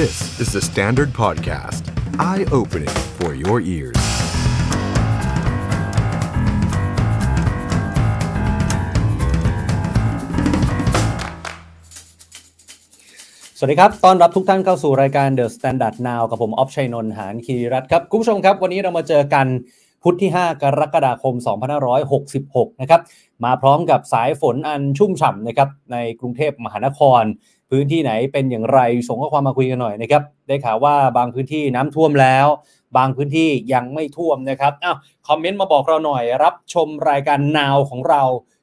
This is the Standard Podcast. Eye-opening for your ears. สวัสดีครับ ต้อนรับทุกท่านเข้าสู่รายการ The Standard Now กับผมออฟชัยนนท์หานคีรัตครับ คุณผู้ชมครับ วันนี้เรามาเจอกันพุธที่ 5 กรกฎาคม 2566 นะครับ มาพร้อมกับสายฝนอันชุ่มฉ่ำนะครับ ในกรุงเทพมหานคร พื้นที่ไหนเป็นอย่างไรส่งข้อความมาคุยกันหน่อยนะครับได้ข่าวว่าบางพื้นที่น้ำท่วมแล้ว บางพื้นที่ยังไม่ท่วมนะครับอ้าวคอมเมนต์มาบอกเราหน่อย รับชมรายการ Now ของเรา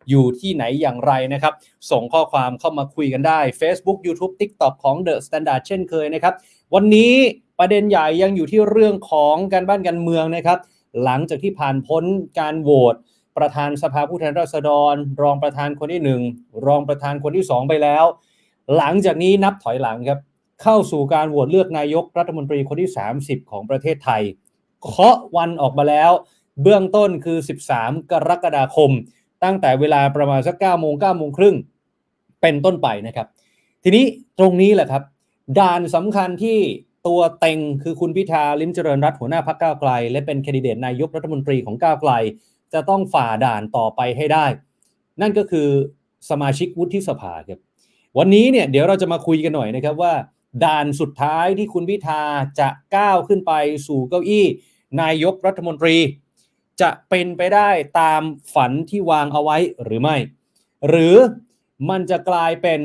อยู่ที่ไหนอย่างไรนะครับ ส่งข้อความเข้ามาคุยกันได้ Facebook YouTube TikTok ของ The Standard เช่นเคยนะครับ วันนี้ประเด็นใหญ่ยังอยู่ที่เรื่องของการบ้านการเมืองนะครับ หลังจากที่ผ่านพ้นการโหวตประธานสภาผู้แทนราษฎร รองประธานคนที่ 1 รองประธานคนที่ 2 ไปแล้ว หลังจากนี้นับถอยหลังครับ เข้าสู่การโหวตเลือกนายกรัฐมนตรีคนที่ 30 ของประเทศไทย เคาะวันออกมาแล้ว เบื้องต้นคือ 13 กรกฎาคม ตั้งแต่เวลาประมาณสัก9โมง9โมงครึ่งเป็นต้นไปนะครับ ทีนี้ตรงนี้แหละครับ ด่านสำคัญที่ตัวเต็งคือคุณพิธาลิมเจริญรัตน์หัวหน้าพรรคก้าวไกล และเป็นแคนดิเดตนายกรัฐมนตรีของก้าวไกล จะต้องฝ่าด่านต่อไปให้ได้ นั่นก็คือสมาชิกวุฒิสภาครับ วันนี้เนี่ยเดี๋ยวเราจะมาคุยกันหน่อยนะครับว่า ด่านสุดท้ายที่คุณพิธาจะก้าวขึ้นไปสู่เก้าอี้ นายกรัฐมนตรี จะเป็นไปได้ตามฝันที่วางเอาไว้หรือไม่ หรือมันจะกลายเป็น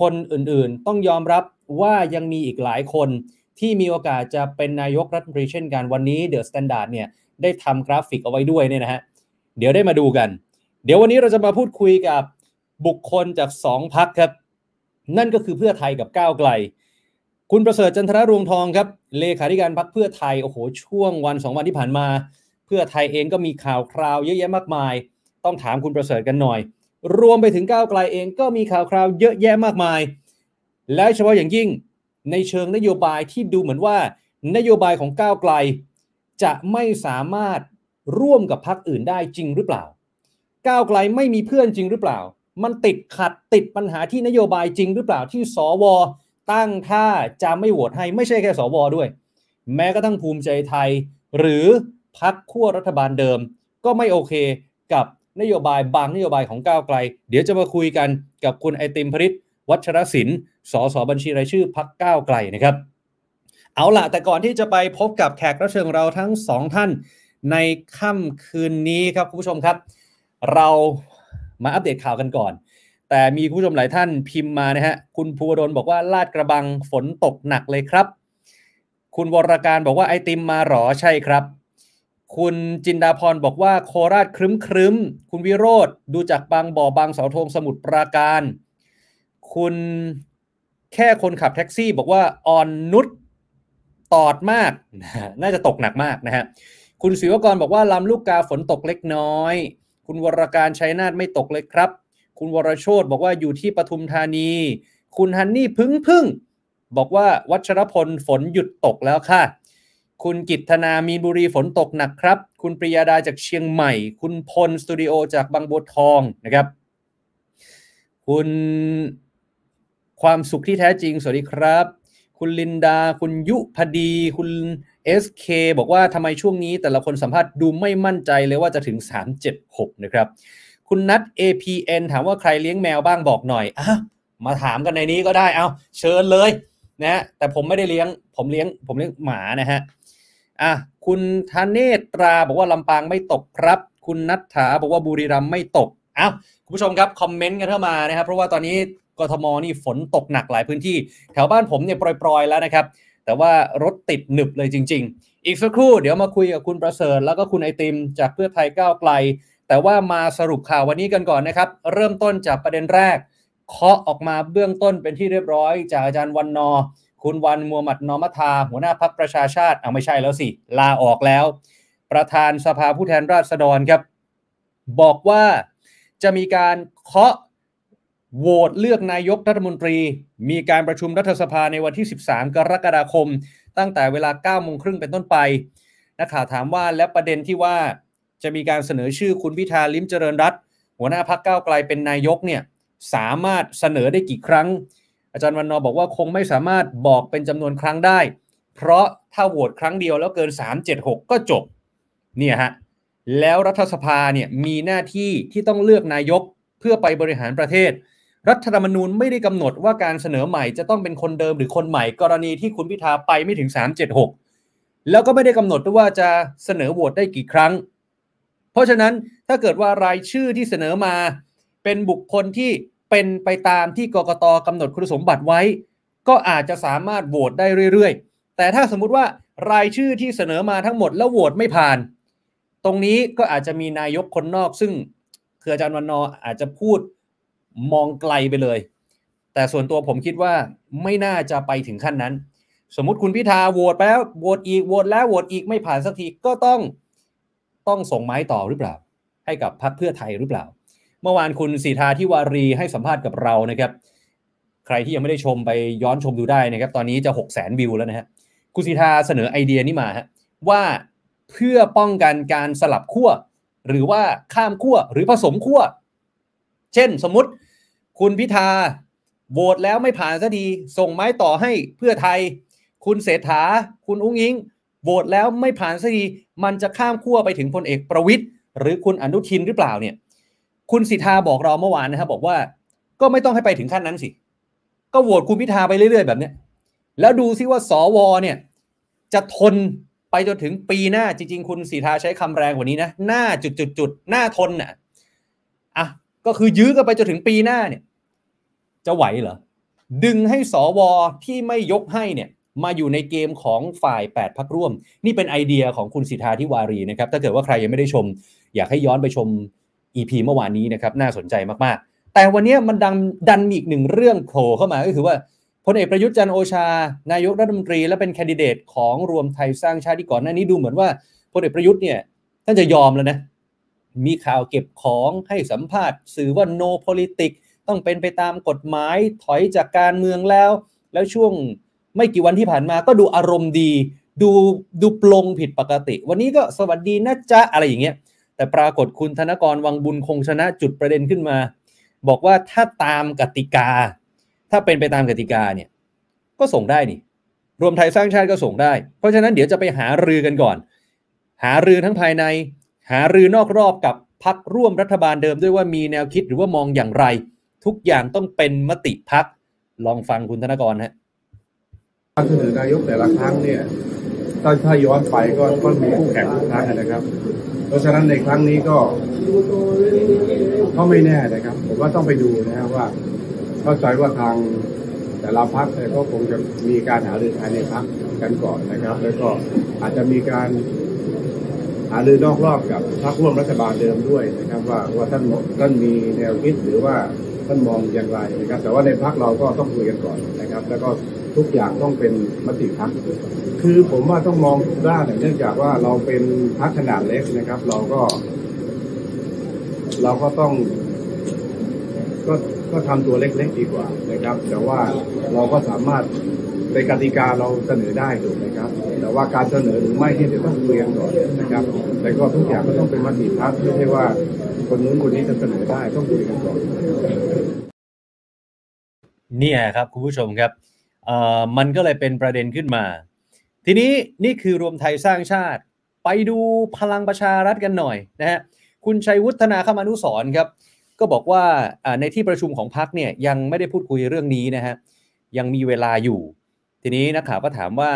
คนอื่นๆ ต้องยอมรับว่ายังมีอีกหลายคนที่มีโอกาสจะเป็นนายกรัฐมนตรีเช่นกันวันนี้ THE STANDARD เนี่ยได้ทำกราฟิกเอาไว้ด้วยเนี่ยนะฮะเดี๋ยวได้มาดูกัน เดี๋ยววันนี้เราจะมาพูดคุยกับบุคคลจากสองพักครับ นั่นก็คือเพื่อไทยกับก้าวไกล คุณประเสริฐจันทรรวงทองครับ เลขาธิการพักเพื่อไทย โอ้โห ช่วงวันสองวันที่ผ่านมา เพื่อไทยเองก็มีข่าวคราวเยอะแยะมากมาย ต้องถามคุณประเสริฐกันหน่อย รวมไปถึงก้าวไกลเองก็มีข่าวคราวเยอะแยะมากมาย และเฉพาะอย่างยิ่งในเชิงนโยบายที่ดูเหมือนว่า นโยบายของก้าวไกล จะไม่สามารถร่วมกับพรรคอื่นได้จริงหรือเปล่า ก้าวไกลไม่มีเพื่อนจริงหรือเปล่า มันติดขัดติดปัญหาที่นโยบายจริงหรือเปล่าที่สวตั้งท่าจะไม่โหวตให้ไม่ใช่แค่สวด้วย แม้กระทั่งภูมิใจไทย หรือพักขั้วรัฐบาลเดิม ก็ไม่โอเคกับนโยบายบางนโยบายของก้าวไกล เดี๋ยวจะมาคุยกันกับคุณไอติมพริตวัชรศิลป์สสบัญชีรายชื่อพักก้าวไกลนะครับ เอาล่ะแต่ก่อนที่จะไปพบกับแขกรับเชิญเราทั้งสองท่านในค่ำคืนนี้ครับคุณผู้ชมครับ เรา มาอัปเดตข่าวกันก่อน แต่มีคุณผู้ชมหลายท่านพิมพ์มานะฮะ คุณภูวดลบอกว่าลาดกระบังฝนตกหนักเลยครับ คุณวรการบอกว่าไอติมมาหรอใช่ครับ คุณจินดาพรบอกว่าโคราชครึ้มครึ้มคุณวิโรธดูจากบางบ่อบางเสาธงสมุทรปราการ คุณแค่คนขับแท็กซี่ บอกว่าออนนุชตอดมาก น่าจะตกหนักมากนะฮะ คุณศิวกรบอกว่าลำลูกกาฝนตกเล็กน้อย คุณวรการชัยนาทไม่ตกเลยครับ คุณวรโชตบอกว่าอยู่ที่ปทุมธานี คุณฮันนี่พึ่งพึ่งบอกว่าวัชรพลฝนหยุดตกแล้วค่ะ คุณกิตธนามีนบุรีฝนตกหนักครับ คุณปริยาดาจากเชียงใหม่ คุณพลสตูดิโอจากบางบัวทองนะครับ คุณความสุขที่แท้จริงสวัสดีครับ คุณลินดา คุณยุพดี คุณ SK บอกว่าทำไมช่วงนี้แต่ละคนสัมภาษณ์ดูไม่มั่นใจเลยว่าจะถึง 376 นะครับ คุณนัท APN ถามว่าใครเลี้ยงแมวบ้างบอกหน่อยอะมาถามกันในนี้ก็ได้เอาเชิญเลยนะฮะแต่ผมไม่ได้เลี้ยง ผมเลี้ยง ผมเลี้ยงหมานะฮะอะคุณธเนตราบอกว่าลำปางไม่ตกครับ คุณนัทถาบอกว่าบุรีรัมย์ไม่ตกอ้าวคุณผู้ชมครับคอมเมนต์กันเข้ามานะครับเพราะว่าตอนนี้กทมนี่ฝนตกหนักหลายพื้นที่ แถวบ้านผมเนี่ยปล่อยๆแล้วนะครับ แต่ว่ารถติดหนึบเลยจริง ๆ อีกสักครู่เดี๋ยวมาคุยกับคุณประเสริฐแล้วก็คุณไอติมจากเพื่อไทยก้าวไกล แต่ว่ามาสรุปข่าววันนี้กันก่อนนะครับ เริ่มต้นจากประเด็นแรกเคาะออกมาเบื้องต้นเป็นที่เรียบร้อย จากอาจารย์วันนอ คุณวันมัวหมัดนอมัทา หัวหน้าพักประชาชาติเอาไม่ใช่แล้วสิ ลาออกแล้ว ประธานสภาผู้แทนราษฎรครับ บอกว่าจะมีการเคาะ โหวตเลือกนายกรัฐมนตรี มีการประชุมรัฐสภาในวันที่ 13 กรกฎาคม ตั้งแต่เวลา9โมงครึ่งเป็นต้นไป นักข่าวถามว่าและประเด็นที่ว่าจะมีการเสนอชื่อคุณพิธาลิมเจริญรัตหัวหน้าพักก้าวไกลเป็นนายกเนี่ยสามารถเสนอได้กี่ครั้ง อาจารย์วันนอบอกว่าคงไม่สามารถบอกเป็นจำนวนครั้งได้ เพราะถ้าโหวตครั้งเดียวแล้วเกิน 376 ก็จบเนี่ยฮะแล้วรัฐสภาเนี่ยมีหน้าที่ที่ต้องเลือกนายกเพื่อไปบริหารประเทศ รัฐธรรมนูญไม่ได้กำหนดว่าการเสนอใหม่จะต้องเป็นคนเดิมหรือคนใหม่ กรณีที่คุณพิธาไปไม่ถึง 376 แล้วก็ไม่ได้กำหนดด้วยว่าจะเสนอโหวตได้กี่ครั้ง เพราะฉะนั้นถ้าเกิดว่ารายชื่อที่เสนอมาเป็นบุคคลที่เป็นไปตามที่กกตกำหนดคุณสมบัติไว้ ก็อาจจะสามารถโหวตได้เรื่อยๆ แต่ถ้าสมมุติว่ารายชื่อที่เสนอมาทั้งหมดแล้วโหวตไม่ผ่าน ตรงนี้ก็อาจจะมีนายกคนนอกซึ่งคืออาจารย์วันนออาจจะพูด มองไกลไปเลย แต่ส่วนตัวผมคิดว่าไม่น่าจะไปถึงขั้นนั้น สมมุติคุณพิธาโหวตไปแล้วโหวตอีกโหวตแล้วโหวตอีกไม่ผ่านสักทีก็ต้องต้องส่งไม้ต่อหรือเปล่า ให้กับพรรคเพื่อไทยหรือเปล่า เมื่อวานคุณสีทาทิวารีให้สัมภาษณ์กับเรานะครับ ใครที่ยังไม่ได้ชมไปย้อนชมดูได้นะครับ ตอนนี้จะ6 0 0 0 0 0วิวแล้วนะฮะคุณสีทาเสนอไอเดียนี้มาฮะว่าเพื่อป้องกันการสลับขั้วหรือว่าข้ามขั้วหรือผสมขั้ว เช่นสมมติคุณพิธาโหวตแล้วไม่ผ่านสักทีส่งไม้ต่อให้เพื่อไทย คุณเศรษฐา คุณอุ้งอิงโหวตแล้วไม่ผ่านสักทีมันจะข้ามขั้วไปถึงพลเอกประวิทย์หรือคุณอนุทินหรือเปล่าเนี่ย คุณสิทธาบอกเราเมื่อวานนะครับบอกว่าก็ไม่ต้องให้ไปถึงขั้นนั้นสิ ก็โหวตคุณพิธาไปเรื่อยๆ แบบเนี้ยแล้วดูซิว่าสวเนี่ยจะทนไปจนถึงปีหน้าจริง ๆ คุณสีทาใช้คำแรงกว่านี้นะ หน้าจุดๆหน้าทนน่ะอะ ก็คือยื้อกันไปจนถึงปีหน้าเนี่ย จะไหวเหรอ ดึงให้สวที่ไม่ยกให้เนี่ย มาอยู่ในเกมของฝ่าย 8พักร่วม นี่เป็นไอเดียของคุณสิทธาทิวารีนะครับ ถ้าเกิดว่าใครยังไม่ได้ชม อยากให้ย้อนไปชม EP เมื่อวานนี้นะครับ น่าสนใจมากๆ แต่วันนี้มันดันดันมีอีกหนึ่งเรื่องโผล่เข้ามาก็คือว่าพลเอกประยุทธ์จันโอชา นายกรัฐมนตรี และเป็นแคนดิเดตของรวมไทยสร้างชาติที่ก่อนหน้านี้ดูเหมือนว่าพลเอกประยุทธ์เนี่ยท่านจะยอมแล้วนะ มีข่าวเก็บของให้สัมภาษณ์ สื่อว่า no politics ต้องเป็นไปตามกฎหมายถอยจากการเมืองแล้ว แล้วช่วงไม่กี่วันที่ผ่านมาก็ดูอารมณ์ดี ดูดูปลงผิดปกติ วันนี้ก็สวัสดีนะจ๊ะอะไรอย่างเงี้ยแต่ปรากฏคุณธนกรวังบุญคงชนะจุดประเด็นขึ้นมา บอกว่าถ้าตามกติกา ถ้าเป็นไปตามกติกาเนี่ยก็ส่งได้นี่ รวมไทยสร้างชาติก็ส่งได้ เพราะฉะนั้นเดี๋ยวจะไปหารือกันก่อน หารือทั้งภายใน หารือนอกรอบกับพักร่วมรัฐบาลเดิมด้วยว่ามีแนวคิดหรือว่ามองอย่างไร ทุกอย่างต้องเป็นมติพักลองฟังคุณธนกรฮะการเสนอนายกแต่ละครั้งเนี่ยถ้าถ้าย้อนไปก็ก็มีคู่แข่งทุกครั้งนะครับ เพราะฉะนั้นในครั้งนี้ก็ก็ไม่แน่นะครับผมว่าต้องไปดูนะครับว่าเข้าใจว่าทางแต่ละพักเนี่ยก็คงจะมีการหารือภายในพักกันก่อนนะครับ แล้วก็อาจจะมีการารือนอกรอบกับพรรคร่วมรัฐบาลเดิมด้วยนะครับ ว่าว่าท่านท่านมีแนวคิดหรือว่าท่านมองอย่างไรนะครับ แต่ว่าในพักเราก็ต้องคุยกันก่อนนะครับ แล้วก็ทุกอย่างต้องเป็นมติพักคือผมว่าต้องมองทุกด้านเนื่องจากว่าเราเป็นพักขนาดเล็กนะครับ เราก็ เราก็ต้อง ก็ก็ทำตัวเล็กๆดีกว่านะครับ แต่ว่าเราก็สามารถ ในกติกาเราเสนอได้ถูกไหมครับ แต่ว่าการเสนอหรือไม่ที่จะต้องคุยกันก่อนนะครับ แต่ก็ทุกอย่างก็ต้องเป็นมติพักไม่ใช่ว่าคนนู้นคนนี้จะเสนอได้ต้องคุยกันก่อนเนี่ยครับคุณผู้ชมครับมันก็เลยเป็นประเด็นขึ้นมา ทีนี้นี่คือรวมไทยสร้างชาติ ไปดูพลังประชารัฐกันหน่อยนะฮะคุณชัยวุฒนาคมานุสรณ์ครับ ก็บอกว่าในที่ประชุมของพักเนี่ยยังไม่ได้พูดคุยเรื่องนี้นะฮะยังมีเวลาอยู่ ทีนี้นักข่าวก็ถามว่า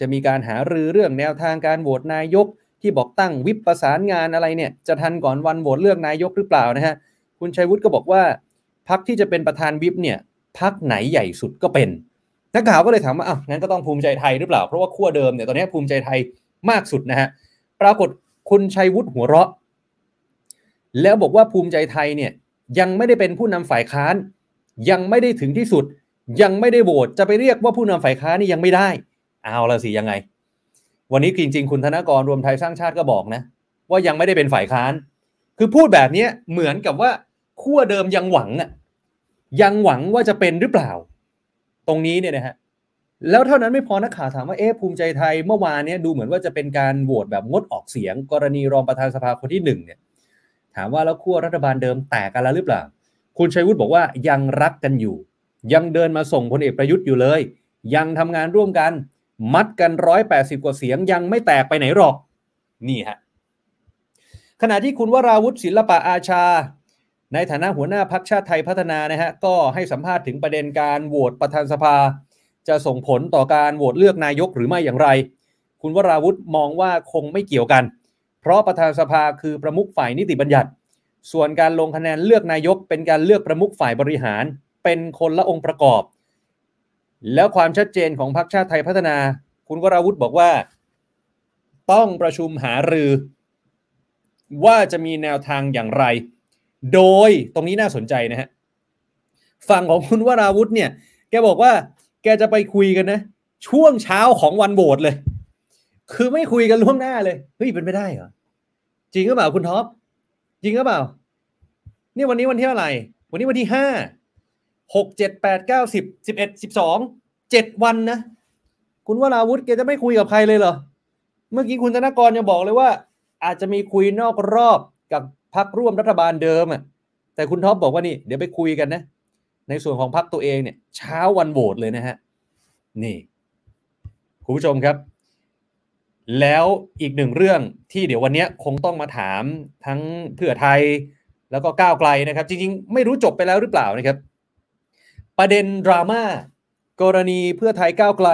จะมีการหารือเรื่องแนวทางการโหวตนายกที่บอกตั้งวิปประสานงานอะไรเนี่ย จะทันก่อนวันโหวตเลือกนายกหรือเปล่านะฮะคุณชัยวุฒิก็บอกว่าพักที่จะเป็นประธานวิปเนี่ยพักไหนใหญ่สุดก็เป็นนักข่าวก็เลยถามว่าอ้าวงั้นก็ต้องภูมิใจไทยหรือเปล่า เพราะว่าขั้วเดิมเนี่ยตอนนี้ภูมิใจไทยมากสุดนะฮะปรากฏคุณชัยวุฒิหัวเราะ แล้วบอกว่าภูมิใจไทยเนี่ยยังไม่ได้เป็นผู้นำฝ่ายค้าน ยังไม่ได้ถึงที่สุด ยังไม่ได้โหวตจะไปเรียกว่าผู้นำฝ่ายค้านนี่ยังไม่ได้ เอาละสิยังไง วันนี้จริง ๆ คุณธนกรรวมไทยสร้างชาติก็บอกนะ ว่ายังไม่ได้เป็นฝ่ายค้าน คือพูดแบบนี้เหมือนกับว่าขั้วเดิมยังหวังอะยังหวังว่าจะเป็นหรือเปล่า ตรงนี้เนี่ยนะฮะแล้วเท่านั้นไม่พอนักข่าวถามว่าเอ๊ะภูมิใจไทยเมื่อวานเนี้ยดูเหมือนว่าจะเป็นการโหวตแบบงดออกเสียง กรณีรองประธานสภาคนที่หนึ่งเนี่ย ถามว่าแล้วขั้วรัฐบาลเดิมแตกกันแล้วหรือเปล่า คุณชัยวุฒิบอกว่ายังรักกันอยู่ ยังเดินมาส่งพลเอกประยุทธ์อยู่เลย ยังทำงานร่วมกัน มัดกันร้อยแปดสิบกว่าเสียงยังไม่แตกไปไหนหรอก นี่ฮะขณะที่คุณวราวุฒิศิลปะอาชา ในฐานะหัวหน้าพักชาติไทยพัฒนานะฮะก็ให้สัมภาษณ์ถึงประเด็นการโหวตประธานสภา จะส่งผลต่อการโหวตเลือกนายกหรือไม่อย่างไร คุณวราวุฒิมองว่าคงไม่เกี่ยวกัน เพราะประธานสภาคือประมุขฝ่ายนิติบัญญัติ ส่วนการลงคะแนนเลือกนายกเป็นการเลือกประมุขฝ่ายบริหาร เป็นคนละองค์ประกอบ แล้วความชัดเจนของพรรคชาติไทยพัฒนา คุณวราวุฒิบอกว่า ต้องประชุมหารือ ว่าจะมีแนวทางอย่างไร โดยตรงนี้น่าสนใจนะฮะฝั่งของคุณวราวุฒิเนี่ย แกบอกว่า แกจะไปคุยกันนะ ช่วงเช้าของวันโหวตเลย คือไม่คุยกันล่วงหน้าเลยเฮ้ยเป็นไปได้เหรอจริงหรือเปล่าคุณท็อปจริงหรือเปล่านี่วันนี้วันที่เท่าไหร่ วันนี้วันที่ห้า หกเจ็ดแปดเก้าสิบสิบเอ็ดสิบสองเจ็ดวันนะ คุณวราวุฒิแกจะไม่คุยกับใครเลยเหรอ เมื่อกี้คุณธนกรยังบอกเลยว่า อาจจะมีคุยนอกรอบกับพักร่วมรัฐบาลเดิมอะแต่คุณท็อปบอกว่านี่ เดี๋ยวไปคุยกันนะ ในส่วนของพักตัวเองเนี่ยเช้าวันโหวตเลยนะฮะ นี่ คุณผู้ชมครับแล้วอีกหนึ่งเรื่องที่เดี๋ยววันนี้คงต้องมาถามทั้งเพื่อไทยแล้วก็ก้าวไกลนะครับ จริง ๆ ไม่รู้จบไปแล้วหรือเปล่านะครับ ประเด็นดราม่ากรณีเพื่อไทยก้าวไกล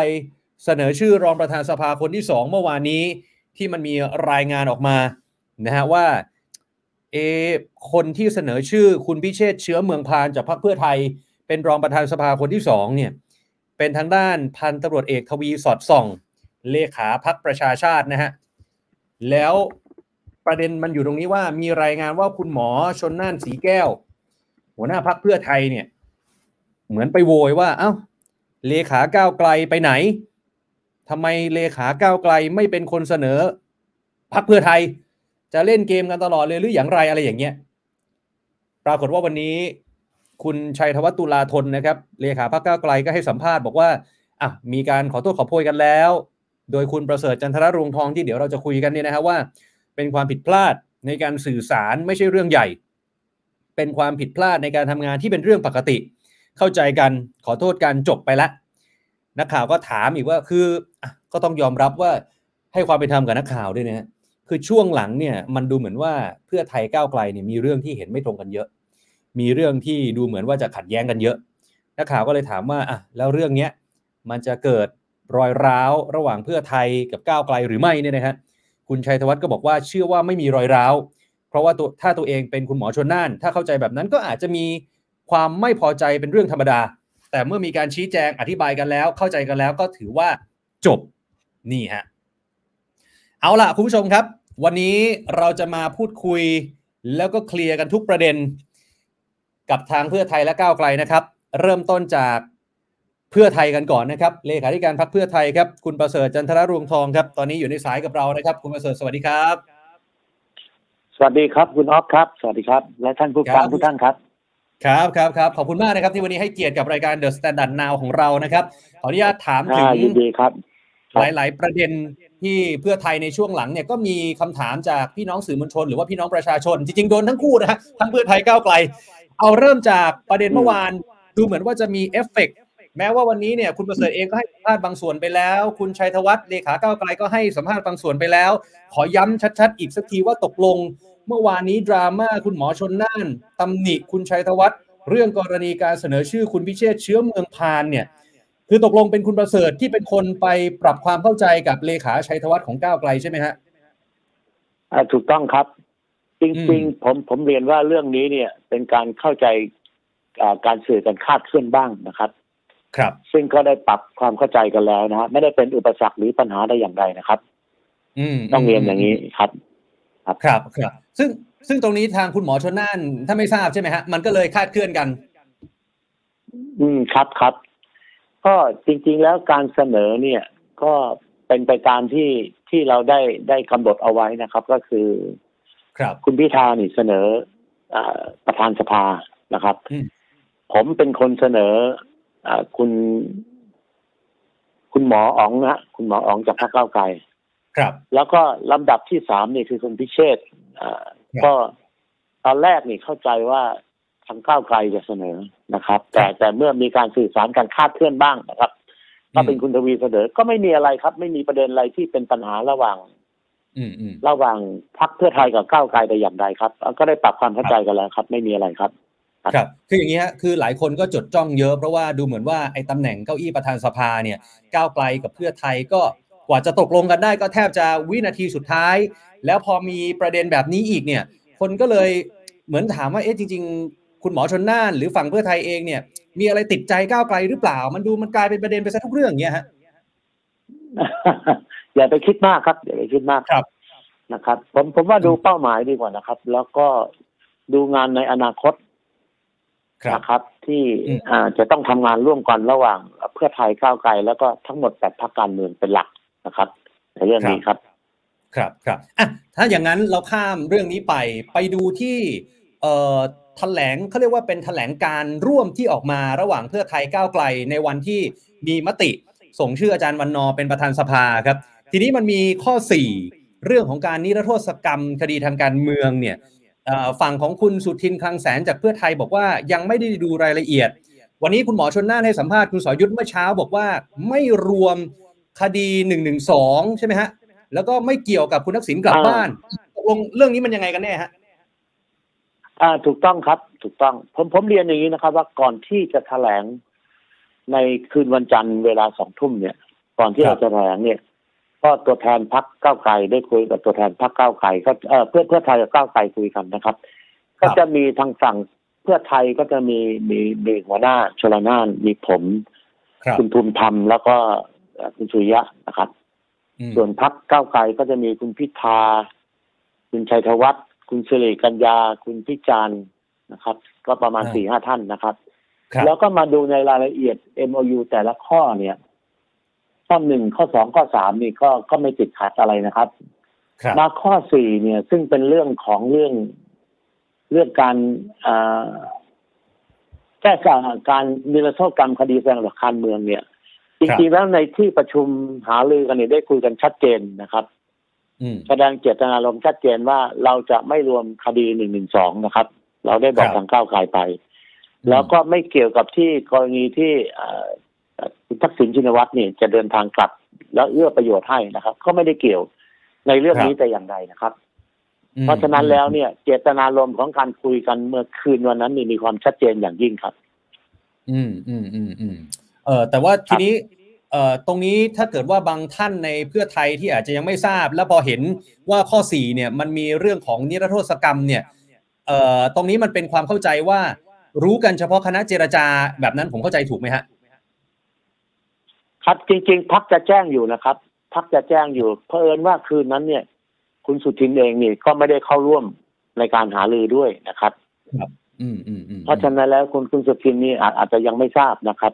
เสนอชื่อรองประธานสภาคนที่สองเมื่อวานนี้ที่มันมีรายงานออกมานะฮะว่าเอคนที่เสนอชื่อคุณพิเชษเชื้อเมืองพานจากพรรคเพื่อไทย เป็นรองประธานสภาคนที่สองเนี่ยเป็นทางด้านพันตำรวจเอกทวีสอดส่อง เลขาพักประชาชาตินะฮะแล้วประเด็นมันอยู่ตรงนี้ว่ามีรายงานว่าคุณหมอชนน่านสีแก้ว หัวหน้าพักเพื่อไทยเนี่ย เหมือนไปโวยว่า เอ้า เลขาก้าวไกลไปไหนทำไมเลขาก้าวไกลไม่เป็นคนเสนอพักเพื่อไทย จะเล่นเกมกันตลอดเลยหรืออย่างไรอะไรอย่างเงี้ย ปรากฏว่าวันนี้ คุณชัยธวัฒน์ตุลาธนนะครับ เลขาพักก้าวไกลก็ให้สัมภาษณ์บอกว่าอะมีการขอโทษขอโพยกันแล้ว โดยคุณประเสริฐจันทรรวงทองที่เดี๋ยวเราจะคุยกันเนี่ยนะฮะว่า เป็นความผิดพลาดในการสื่อสารไม่ใช่เรื่องใหญ่ เป็นความผิดพลาดในการทำงานที่เป็นเรื่องปกติเข้าใจกันขอโทษกันจบไปละ นักข่าวก็ถามอีกว่าคืออก็ต้องยอมรับว่าให้ความเป็นธรรมกับนักข่าวด้วยนะคือช่วงหลังเนี่ยมันดูเหมือนว่าเพื่อไทยก้าวไกลเนี่ยมีเรื่องที่เห็นไม่ตรงกันเยอะ มีเรื่องที่ดูเหมือนว่าจะขัดแย้งกันเยอะ นักข่าวก็เลยถามว่าอะแล้วเรื่องเนี้ยมันจะเกิดรอยร้าวระหว่างเพื่อไทยกับก้าวไกลหรือไม่เนี่ยนะฮะคุณชัยธวัฒน์ก็บอกว่าเชื่อว่าไม่มีรอยร้าว เพราะว่าตัวถ้าตัวเองเป็นคุณหมอชนน่าน ถ้าเข้าใจแบบนั้นก็อาจจะมี ความไม่พอใจเป็นเรื่องธรรมดา แต่เมื่อมีการชี้แจงอธิบายกันแล้ว เข้าใจกันแล้วก็ถือว่าจบนี่ฮะเอาล่ะคุณผู้ชมครับ วันนี้เราจะมาพูดคุยแล้วก็เคลียร์กันทุกประเด็น กับทางเพื่อไทยและก้าวไกลนะครับ เริ่มต้นจากเพื่อไทยกันก่อนนะครับเลขาธิการพรรคเพื่อไทยครับ คุณประเสริฐจันทรรวงทองครับ ตอนนี้อยู่ในสายกับเรานะครับ คุณประเสริฐสวัสดีครับ สวัสดีครับคุณออฟครับ สวัสดีครับ และท่านผู้ฟังทุกท่านครับ ครับครับครับขอบคุณมากนะครับ ที่วันนี้ให้เกียรติกับรายการ The Standard Now ของเรานะครับ ขออนุญาตถามถึงยินดีครับ หลาย ๆ ประเด็นที่เพื่อไทยในช่วงหลังเนี่ยก็มีคำถามจากพี่น้องสื่อมวลชน หรือว่าพี่น้องประชาชน จริง ๆ โดนทั้งคู่นะฮะทั้งเพื่อไทยก้าวไกล เอาเริ่มจากประเด็นเมื่อวาน ดูเหมือนว่าจะมีเอฟเฟกต์แม้ว่าวันนี้เนี่ยคุณประเสริฐเองก็ให้สัมภาษณ์บางส่วนไปแล้ว คุณชัยธวัฒน์เลขาก้าวไกลก็ให้สัมภาษณ์บางส่วนไปแล้ว ขอย้ำชัด ๆ อีกสักทีว่าตกลง เมื่อวานนี้ดราม่าคุณหมอชลน่านตำหนิคุณชัยธวัฒน์เรื่องกรณีการเสนอชื่อคุณพิเชษฐ์ เชื้อเมืองพานเนี่ยคือตกลงเป็นคุณประเสริฐที่เป็นคนไปปรับความเข้าใจกับเลขาชัยธวัฒน์ของก้าวไกลใช่ไหมฮะอ่าถูกต้องครับจอืริงมๆผมผมเรียนว่าเรื่องนี้เนี่ยเป็นการเข้าใจอ่าการสื่อกันคลาดเคลื่อนบ้างนะครับ ครับ ซึ่งก็ได้ปรับความเข้าใจกันแล้วนะฮะไม่ได้เป็นอุปสรรคหรือปัญหาใดอย่างใดนะครับ อืมต้องเรียนอย่างนี้ครับ ครับครับซึ่งซึ่งตรงนี้ทางคุณหมอชนน่านถ้าไม่ทราบใช่ไหมฮะมันก็เลยคลาดเคลื่อนกัน อืมครับครับ ก็จริง ๆ แล้วการเสนอเนี่ย ก็เป็นไปตามที่ที่เราได้ได้กำหนดเอาไว้นะครับ ก็คือ ครับ คุณพิธานี่เสนออาประธานสภานะครับอืมผมเป็นคนเสนออาคุณ คุณหมออ๋องนะคุณหมออ๋องจากพรรคก้าวไกล ครับ แล้วก็ลำดับที่สามนี่คือคุณพิเชษฐ์อ่าครับก็ตอนแรกนี่เข้าใจว่าททางก้าวไกลจะเสนอนะครับ แต่แต่เมื่อมีการสื่อสารการคาดเคลื่อนบ้างนะครับถ้าเป็นคุณทวีเสนอก็ไม่มีอะไรครับ ไม่มีประเด็นอะไรที่เป็นปัญหาระหว่างอืมอืมระหว่างพรรคเพื่อไทยกับก้าวไกลแต่อย่างใดครับ ก็ได้ปรับความเข้าใจกันแล้วครับ ไม่มีอะไรครับครับคืออย่างนี้ฮะคือหลายคนก็จดจ้องเยอะเพราะว่าดูเหมือนว่าไอ้ตำแหน่งเก้าอี้ประธานสภาเนี่ย ก้าวไกลกับเพื่อไทยก็ กว่าจะตกลงกันได้ก็แทบจะวินาทีสุดท้าย แล้วพอมีประเด็นแบบนี้อีกเนี่ยคนก็เลยเหมือนถามว่าเอ๊ะจริง ๆ คุณหมอชนน่าน หรือฝั่งเพื่อไทยเองเนี่ย มีอะไรติดใจก้าวไกลหรือเปล่า มันดูมันกลายเป็นประเด็นไปซะทุกเรื่องเงี้ยฮะอย่าไปคิดมากครับ อย่าไปคิดมากครับนะครับ ผมผมว่าดูเป้าหมายดีกว่านะครับ แล้วก็ดูงานในอนาคตครับนะครับ ที่อืมอ่าจะต้องทำงานร่วมกันระหว่างเพื่อไทยก้าวไกล แล้วก็ทั้งหมดแปดพรรคการเมืองเป็นหลัก นะครับในเรื่องนี้ครับ ครับครับอะถ้าอย่างนั้นเราข้ามเรื่องนี้ไปไปดูที่เอ่อแถลงเขาเรียกว่าเป็นแถลงการร่วมที่ออกมาระหว่างเพื่อไทยก้าวไกลในวันที่มีมติ ส่งชื่ออาจารย์วันนอเป็นประธานสภาครับ ทีนี้มันมีข้อ 4 เรื่องของการนิรโทษกรรมคดีทางการเมืองเนี่ยฝั่งของคุณสุทินคลังแสนจากเพื่อไทยบอกว่ายังไม่ได้ดูรายละเอียด วันนี้คุณหมอชนน่านให้สัมภาษณ์คุณสอยุทธเมื่อเช้าบอกว่าไม่รวม คดี1นึใช่ไหมฮะ แล้วก็ไม่เกี่ยวกับคุณทักษิณกลับอ่าบ้านตกลงเรื่องนี้มันยังไงกันแน่ฮะอ่าถูกต้องครับ ถูกต้อง ผมผมเรียนอย่างนี้นะครับ ว่าก่อนที่จะแถลงในคืนวันจันทร์เวลาสองทุ่มเนี่ย ก่อนที่ครัเราบจะแถลงเนี่ยก็ตัวแทนพักก้าวไกลได้คุยกับตัวแทนพักก้าวไกลก็เออเพื่อเพื่อไทยกับก้าวไกลคุยกันนะครับ ก็จะมีทางฝั่งเพื่อไทยก็จะมีมีมีหัวหน้าชลนานมีผมครับคุณภูมิธรรมแล้วก็เอ่อ คุณสุริยะนะครับอืมส่วนพักก้าวไกลก็จะมีคุณพิธา คุณชัยธวัฒน์คุณสิริกัญญา คุณพิจารณ์นะครับ ก็ประมาณสี่ห้าท่านนะครับครับ แล้วก็มาดูในรายละเอียด MOU แต่ละข้อเนี่ย ข้อหนึ่งข้อสองข้อสามนี่ก็ก็ไม่ติดขัดอะไรนะครับครับมาข้อสี่เนี่ย ซึ่งเป็นเรื่องของเรื่องเรื่องการอ่าแก้การการนิรโทษกรรมคดีแสดงหลักการเมืองเนี่ย จริงๆแล้วในที่ประชุมหารือกันเนี่ยได้คุยกันชัดเจนนะครับอืมแสดงเจตนารมณ์ชัดเจนว่าเราจะไม่รวมคดีหนึ่งหนึ่งสองนะครับ เราได้บอกครับทางก้าวไกลไปอืมแล้วก็ไม่เกี่ยวกับที่กรณีที่เอ่อเอ่อคุณทักษิณชินวัตรเนี่ยจะเดินทางกลับ แล้วเอื้อประโยชน์ให้นะครับ ก็ไม่ได้เกี่ยวในเรื่องนี้แต่อย่างใดนะครับอืมเพราะฉะนั้นแล้วเนี่ย เจตนารมณ์ของการคุยกันเมื่อคืนวันนั้นนี่มีความชัดเจนอย่างยิ่งครับ อืมอืมอืมอืม เออแต่ว่าทีนี้เอ่อตรงนี้ถ้าเกิดว่าบางท่านในเพื่อไทยที่อาจจะยังไม่ทราบ แล้วพอเห็นว่าข้อสี่เนี่ยมันมีเรื่องของนิรโทษกรรมเนี่ยเอ่อตรงนี้มันเป็นความเข้าใจว่า รู้กันเฉพาะคณะเจรจาแบบนั้นผมเข้าใจถูกไหมฮะครับจริง ๆ พักจะแจ้งอยู่นะครับ พักจะแจ้งอยู่เพอเอิญว่าคืนนั้นเนี่ย คุณสุทินเองนี่ก็ไม่ได้เข้าร่วมในการหารือด้วยนะครับอืมอืมอืมเพราะฉะนั้นแล้วคุณคุณสุทินนี่อาจอาจจะยังไม่ทราบนะครับ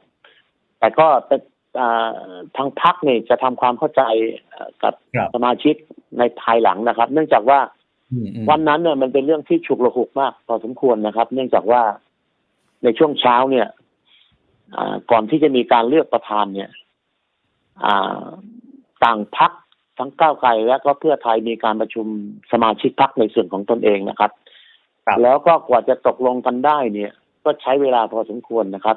แต่ก็เป็นอ่าทางพักเนี่ยจะทำความเข้าใจเอ่อกับครับสมาชิกในภายหลังนะครับ เนื่องจากว่าอืมอืมวันนั้นเนี่ยมันเป็นเรื่องที่ฉุกระหุกมากพอสมควรนะครับ เนื่องจากว่าในช่วงเช้าเนี่ยอ่าก่อนที่จะมีการเลือกประธานเนี่ยอ่าต่างพักทั้งก้าวไกลและก็เพื่อไทยมีการประชุมสมาชิกพักในส่วนของตนเองนะครับครับแล้วก็กว่าจะตกลงกันได้เนี่ย ก็ใช้เวลาพอสมควรนะครับ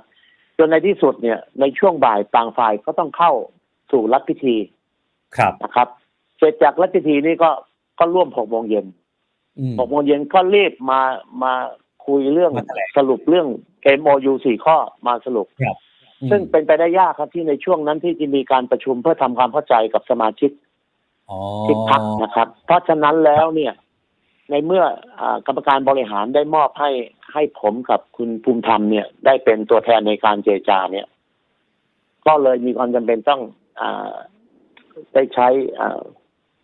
จนในที่สุดเนี่ย ในช่วงบ่ายต่างฝ่ายก็ต้องเข้าสู่รัฐพิธีครับนะครับ เสร็จจากรัฐพิธีนี่ก็ก็ร่วมหกโมงเย็นอืมหกโมงเย็นก็รีบมามาคุยเรื่องมาแถลงสรุปเรื่อง MOU สี่ข้อมาสรุปอืมซึ่งเป็นไปได้ยากครับที่ในช่วงนั้นที่จะมีการประชุมเพื่อทำความเข้าใจกับสมาชิกอ๋อทุกพักนะครับ เพราะฉะนั้นแล้วเนี่ย ในเมื่ออากรรมการบริหารได้มอบให้ให้ผมกับคุณภูมิธรรมเนี่ย ได้เป็นตัวแทนในการเจรจาเนี่ย ก็เลยมีความจำเป็นต้องอาได้ใช้อ่า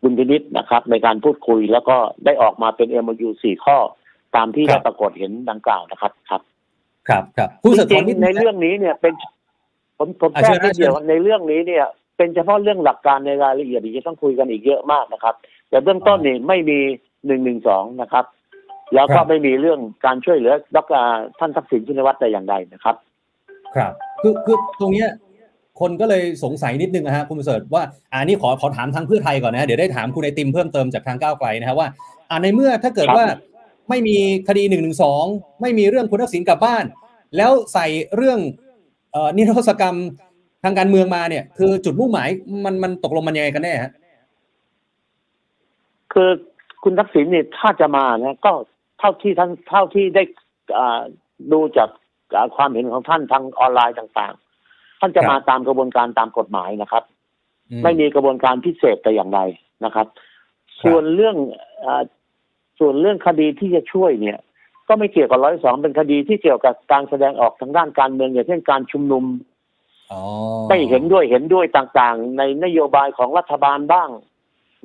บุญพินิษนะครับ ในการพูดคุยแล้วก็ได้ออกมาเป็น MOU สี่ข้อตามที่ได้ปรากฏเห็นดังกล่าวนะครับ ครับ ครับครับผู้จสื่อริข่างวนิดๆในเรื่องนี้เนี่ยเป็น ผมผมอะแค่เชิญนะนิดเดียวเชิญในเรื่องนี้เนี่ย เป็นเฉพาะเรื่องหลักการในรายละเอียดที่จะต้องคุยกันอีกเยอะมากนะครับ แต่เบื้องต้นนี่ไม่มี หนึ่งหนึ่งสองนะครับ แล้วก็ไม่มีเรื่องการช่วยเหลือดรท่านทักษิณชินวัตรแต่อย่างใดนะครับ ครับ คือคือตรงเนี้ยคนก็เลยสงสัยนิดนึงนะฮะคุณประเสริฐว่าอ่านี่ขอขอถามทางเพื่อไทยก่อนนะเดี๋ยวได้ถามคุณไอติมเพิ่มเติมจากทางก้าวไกลนะฮะว่าอ่าในเมื่อถ้าเกิดครับว่าไม่มีคดีหนึ่งหนึ่งสองไม่มีเรื่องคุณทักษิณกลับบ้าน แล้วใส่เรื่องเอ่อนิรโทษกรรมทางการเมืองมาเนี่ย คือจุดมุ่งหมายมันมันตกลงมันยังไงกันแน่ฮะคือ คุณทักษิณเนี่ยถ้าจะมานะก็เท่าที่ท่านเท่าที่ได้อ่าดูจากอ่าความเห็นของท่านทางออนไลน์ต่างๆ ท่านจะครับมาตามกระบวนการตามกฎหมายนะครับอืไม่มีกระบวนการพิเศษแต่อย่างใดนะครับครับส่วนเรื่องอาส่วนเรื่องคดีที่จะช่วยเนี่ย ก็ไม่เกี่ยวกับร้อยสองเป็นคดีที่เกี่ยวกับการแสดงออกทางด้านการเมืองอย่างเช่นการชุมนุมอ๋อไม่เห็นด้วยเห็นด้วยต่างๆ ในนโยบายของรัฐบาลบ้าง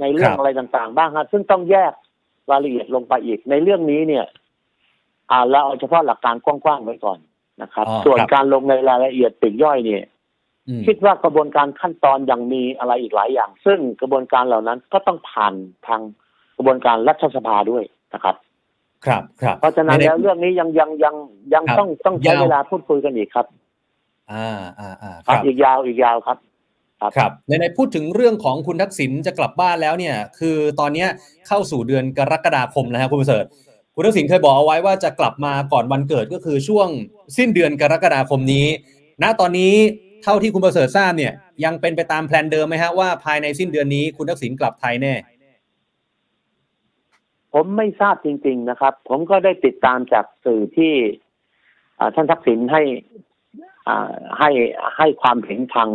ในเรื่องครับอะไรต่างๆ บ้างฮะซึ่งต้องแยกรายละเอียดลงไปอีก ในเรื่องนี้เนี่ย อ่าเราเอาเฉพาะหลักการกว้างๆไว้ก่อนนะครับอ๋อส่วนครับการลงในรายละเอียดปลีกย่อยเนี่ยอืมคิดว่ากระบวนการขั้นตอนยังมีอะไรอีกหลายอย่าง ซึ่งกระบวนการเหล่านั้นก็ต้องผ่านทางกระบวนการรัฐสภาด้วยนะครับ ครับครับเพราะฉะนั้นในแล้วเรื่องนี้ยังยังยังยังครับต้องต้องใช้ยาวเวลาพูดคุยกันอีกครับ อ่าอ่าอ่าครับอีกยาวอีกยาวครับ ครับในในพูดถึงเรื่องของคุณทักษิณจะกลับบ้านแล้วเนี่ย คือตอนเนี้ยเข้าสู่เดือนกรกฎาคมนะฮะคุณประเสริฐคุณทักษิณเคยบอกเอาไว้ว่าจะกลับมาก่อนวันเกิดก็คือช่วงสิ้นเดือนกรกฎาคมนี้ ณตอนนี้เท่าที่คุณประเสริฐทราบเนี่ยยังเป็นไปตามแผนเดิมไหมฮะว่าภายในสิ้นเดือนนี้คุณทักษิณกลับไทยแน่ ผมไม่ทราบจริง ๆนะครับ ผมก็ได้ติดตามจากสื่อที่อ่าท่านทักษิณให้อ่าให้ให้ความเห็นทาง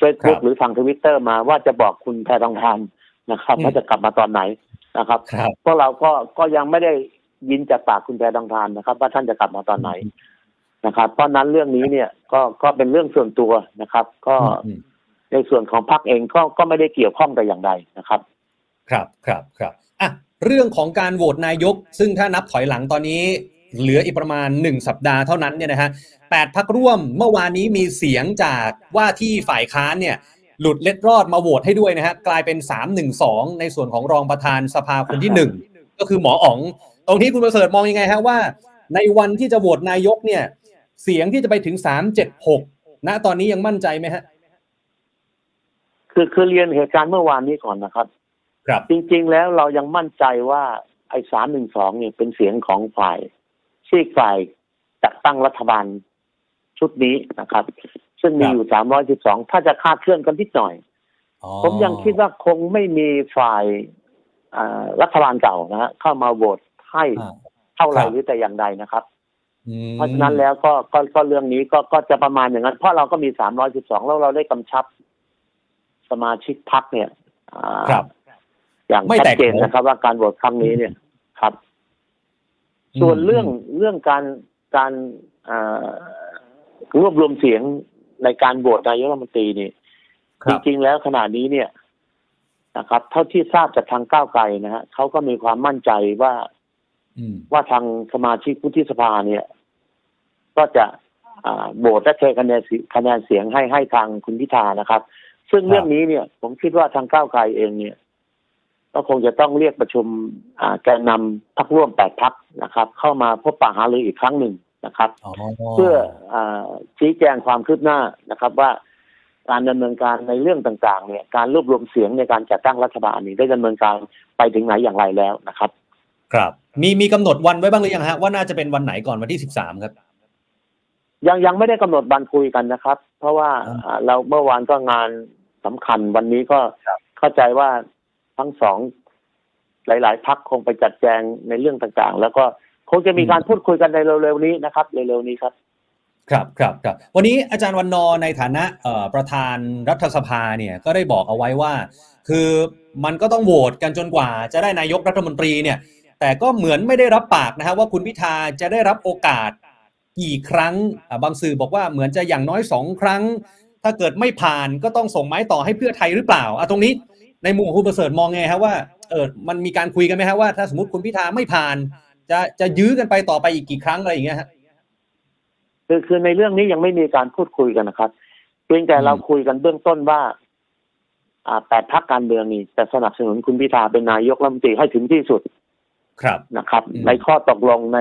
เฟซบุ๊คกรับหรือทางทวิตเตอร์มาว่าจะบอกคุณแพรทองทานนะครับอืมว่าจะกลับมาตอนไหนนะครับครับพวกเราก็ก็ยังไม่ได้ยินจากปากคุณแพรทองทานนะครับ ว่าท่านจะกลับมาตอนไหนนะครับ เพราะฉะนั้นเรื่องนี้เนี่ยก็ก็เป็นเรื่องส่วนตัวนะครับ ก็อืมในส่วนของพรรคเองก็ก็ไม่ได้เกี่ยวข้องแต่อย่างใดนะครับ ครับครับครับอะเรื่องของการโหวตนายก ซึ่งถ้านับถอยหลังตอนนี้ เหลืออีกประมาณ 1 สัปดาห์เท่านั้นเนี่ยนะฮะแปดพักร่วมเมื่อวานนี้มีเสียงจากว่าที่ฝ่ายค้านเนี่ยหลุดเล็ดรอดมาโหวตให้ด้วยนะฮะกลายเป็น 3-1-2 ในส่วนของรองประธานสภาคนที่ 1 ก็คือหมออ๋อง ตรงนี้คุณประเสริฐมองยังไงฮะว่า ในวันที่จะโหวตนายกเนี่ยเสียงที่จะไปถึง 376 ณตอนนี้ยังมั่นใจไหมฮะคือคือเรียนเหตุการณ์เมื่อวานนี้ก่อนนะครับ ครับ จริง ๆ แล้วเรายังมั่นใจว่าไอ้สามหนึ่งสองเนี่ยเป็นเสียงของฝ่าย ซีกฝ่ายจัดตั้งรัฐบาลชุดนี้นะครับ ซึ่งมีอยู่สามร้อยสิบสองถ้าจะคาดเคลื่อนกันนิดหน่อยอ๋อผมยังคิดว่าคงไม่มีฝ่ายอ่ารัฐบาลเก่านะฮะเข้ามาโหวตให้อ่าเท่าไหร่ครับหรือแต่อย่างใดนะครับอืมเพราะฉะนั้นแล้วก็ก็ก็เรื่องนี้ก็ก็จะประมาณอย่างนั้น เพราะเราก็มีสามร้อยสิบสองแล้วเราได้กำชับ สมาชิกพรรคเนี่ยอ่าครับอย่างไม่ชัดแตกเจนแถวนะครับ ว่าการโหวตครั้งนี้เนี่ยครับ ส่วนเรื่องเรื่องการการอ่ารวบรวมเสียงในการโหวตนายกรัฐมนตรีนี่คจรับริงๆแล้วขณะนี้เนี่ยนะครับ เท่าที่ทราบจากทางก้าวไกลนะฮะเขาก็มีความมั่นใจว่าอืมว่าทางสมาชิกวุฒิสภาเนี่ย ก็จะอ่าโหวตและเทคะแนนเสียคะแนนเสียงให้ให้ทางคุณพิธานะครับ ซึ่งเรื่องนี้เนี่ย ผมคิดว่าทางก้าวไกลเองเนี่ย ก็คงจะต้องเรียกประชุมอ่าแกนนำพักร่วมแปดพักนะครับ เข้ามาพบปะหารืออีกครั้งหนึ่งนะครับอ๋อเพื่ออาชี้แจงความคืบหน้านะครับว่าการดำเนินการในเรื่องต่างๆ เนี่ยการรวบรวมเสียงในการจัดตั้งรัฐบาลนี้ได้ดำเนินการไปถึงไหนอย่างไรแล้วนะครับ ครับมีมีกำหนดวันไว้บ้างหรือยังฮะว่าน่าจะเป็นวันไหนก่อนวันที่สิบสามครับ ยังยังไม่ได้กำหนดวันคุยกันนะครับ เพราะว่าอ่าอ่าเราเมื่อวานก็งานสำคัญวันนี้ก็ครับเข้าใจว่า ทั้งสองหลาย ๆพักคงไปจัดแจงในเรื่องต่างๆ แล้วก็คงจะมีการพูดคุยกันในเร็วๆนี้นะครับเร็วๆนี้ครับ ครับครับครับวันนี้อาจารย์วันนอในฐานะประธานรัฐสภาเนี่ยก็ได้บอกเอาไว้ว่า คือมันก็ต้องโหวตกันจนกว่า จะได้นายกรัฐมนตรีเนี่ย แต่ก็เหมือนไม่ได้รับปากนะฮะว่าคุณพิธาจะได้รับโอกาสกี่ครั้งบางสื่อบอกว่าเหมือนจะอย่างน้อยสองครั้ง ถ้าเกิดไม่ผ่านก็ต้องส่งไม้ต่อให้เพื่อไทยหรือเปล่าอะตรงนี้ ในมุมของคุณประเสริฐมองไงฮะว่าเออมันมีการคุยกันไหมฮะว่าถ้าสมมติคุณพิธาไม่ผ่าน จะจะยื้อกันไปต่อไปอีกกี่ครั้งอะไรอย่างเงี้ยฮะคือคือในเรื่องนี้ยังไม่มีการพูดคุยกันนะครับเพียงแต่อืมเราคุยกันเบื้องต้นว่า อ่าแปดพักการเมืองนี่จะสนับสนุนคุณพิธาเป็นนายกรัฐมนตรีให้ถึงที่สุดครับนะครับอืมในข้อตกลงใน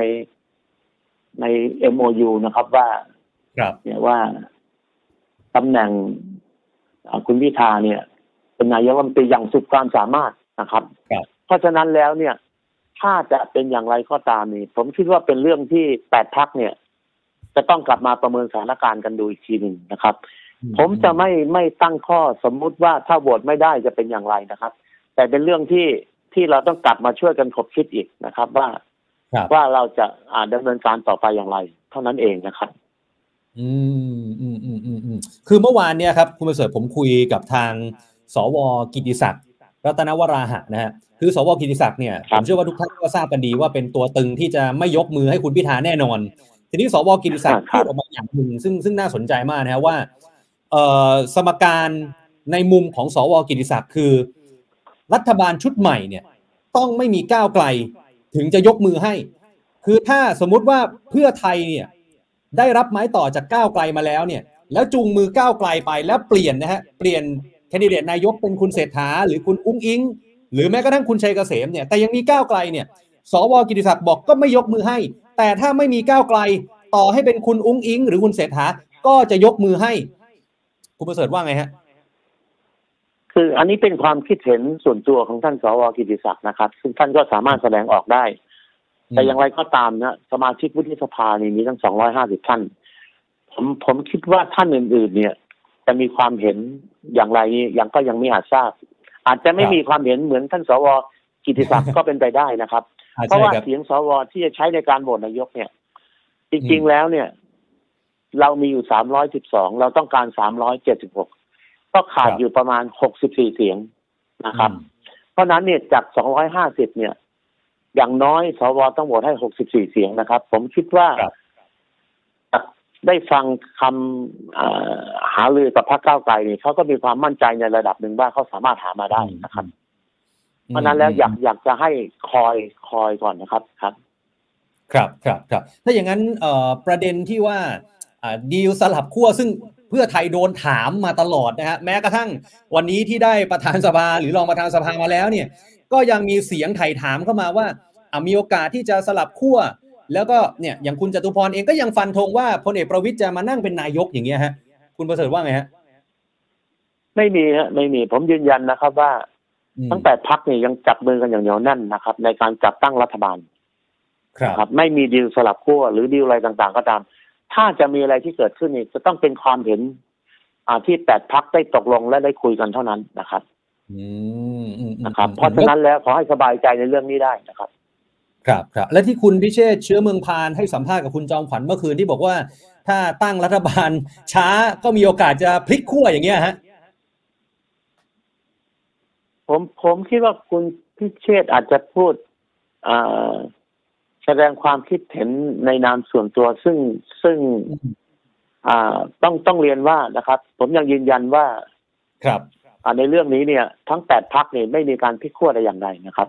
ใน MOU นะครับว่าครับเนี่ยว่าตำแหน่งอ่าคุณพิธาเนี่ย เป็นนายกรัฐมนตรีอย่างสุดความสามารถนะครับครับ เพราะฉะนั้นแล้วเนี่ย ถ้าจะเป็นอย่างไรก็ตามนี่ ผมคิดว่าเป็นเรื่องที่แปดพักเนี่ย จะต้องกลับมาประเมินสถานการณ์กันดูอีกทีหนึ่งนะครับ ผมจะไม่ไม่ตั้งข้อสมมุติว่าถ้าโหวตไม่ได้จะเป็นอย่างไรนะครับ แต่เป็นเรื่องที่ที่เราต้องกลับมาช่วยกันคบคิดอีกนะครับ ว่าครับว่าเราจะอ่าดำเนินการต่อไปอย่างไร เท่านั้นเองนะครับอืมอืมอืมอืมอืมคือเมื่อวานเนี่ยครับ คุณประเสริฐผมคุยกับทาง สวกิติศักดิ์รัตนวราหะนะฮะคือสวกิติศักดิ์เนี่ยครัผบมเชื่อว่าทุกท่านก็ทราบกันดีว่าเป็นตัวตึงที่จะไม่ยกมือให้คุณพิธาแน่นอน ทีนี้สวกิติศักดิ์ครัพูบดออกมาอย่างหนึ่งซึ่งซึ่งน่าสนใจมากนะฮะว่าเอ่อสมการในมุมของสวกิติศักดิ์คือ รัฐบาลชุดใหม่เนี่ยต้องไม่มีก้าวไกลถึงจะยกมือให้ คือถ้าสมมุติว่าเพื่อไทยเนี่ยได้รับไม้ต่อจากก้าวไกลมาแล้วเนี่ย แล้วจูงมือก้าวไกลไปแล้วเปลี่ยนนะฮะเปลี่ยน แคนดิเดตนายกเป็นคุณเศรษฐาหรือคุณอุ้งอิง หรือแม้กระทั่งคุณชัยเกษมเนี่ยแต่ยังมีก้าวไกลเนี่ยสวกิติศักดิ์บอกก็ไม่ยกมือให้ แต่ถ้าไม่มีก้าวไกลต่อให้เป็นคุณอุ้งอิง หรือคุณเศรษฐาก็จะยกมือให้ คุณประเสริฐว่าไงฮะคืออันนี้เป็นความคิดเห็นส่วนตัวของท่านสวกิติศักดิ์นะครับ ซึ่งท่านก็สามารถแสดงออกได้ แต่อย่างไรก็ตามนะสมาชิกวุฒิสภานี่มีทั้ง250ท่าน ผมผมคิดว่าท่านอื่น ๆ เนี่ย จะมีความเห็น อย่างไรยังก็ยังไม่อาจทราบ อาจจะไม่ครับมีความเห็นเหมือนท่านสวกิติศักดิ์ก็เป็นไปได้นะครับอ่าเพราะใช่ว่าครับเสียงสวที่จะใช้ในการโหวตนายกเนี่ย จริงๆแล้วเนี่ย เรามีอยู่312เราต้องการ376ก็ขาดครับอยู่ประมาณ64เสียงนะครับ เพราะฉะนั้นเนี่ยจาก250เนี่ย อย่างน้อยสวต้องโหวตให้64เสียงนะครับ ผมคิดว่าครับ ได้ฟังคำเอ่อหารือกับพรรคก้าวไกลนี่เขาก็มีความมั่นใจในระดับหนึ่งว่าเขาสามารถหามาได้นะครับ เพราะฉะนั้นแล้วอยากอยากจะให้คอยคอยก่อนนะครับครับ ครับครับครับถ้าอย่างนั้นเอ่อประเด็นที่ว่าอ่าดีลสลับขั้วซึ่งเพื่อไทยโดนถามมาตลอดนะฮะแม้กระทั่งวันนี้ที่ได้ประธานสภาหรือรองประธานสภามาแล้วเนี่ย ก็ยังมีเสียงไถ่ถามเข้ามาว่าอะมีโอกาสที่จะสลับขั้ว แล้วก็เนี่ยอย่างคุณจตุพรเองก็ยังฟันธงว่าพลเอกประวิตยจะมานั่งเป็นนายกอย่างเงี้ยฮะ คุณประเสริฐว่าไงฮะ ไม่มีฮะไม่มีผมยืนยันนะครับ ว่าอืมทั้งแปดพักเนี่ยยังจับมือกันอย่างเหนียวแน่นนะครับ ในการจัดตั้งรัฐบาล ครับนะครับไม่มีดีลสลับขั้วหรือดีลอะไรต่างๆ ก็ตาม ถ้าจะมีอะไรที่เกิดขึ้นนี่จะต้องเป็นความเห็น อ่าที่แปดพักได้ตกลงและได้คุยกันเท่านั้นนะครับอืมอืมอืมนะครับอืมเพราะฉะนั้นแล้วขอให้สบายใจในเรื่องนี้ได้นะครับ ครับครับและที่คุณพิเชษฐ์เชื้อเมืองพานให้สัมภาษณ์กับคุณจอมขวัญเมื่อคืนที่บอกว่า ถ้าตั้งรัฐบาลช้าก็มีโอกาสจะพลิกขั้วอย่างเงี้ยฮะผมผมคิดว่าคุณพิเชษฐ์อาจจะพูดอ่าแสดงความคิดเห็นในนามส่วนตัวซึ่งซึ่งอ่าต้องต้องเรียนว่านะครับ ผมยังยืนยันว่า ครับอ่าในเรื่องนี้เนี่ย ทั้งแปดพักเนี่ยไม่มีการพลิกขั้วแต่อย่างใดนะครับ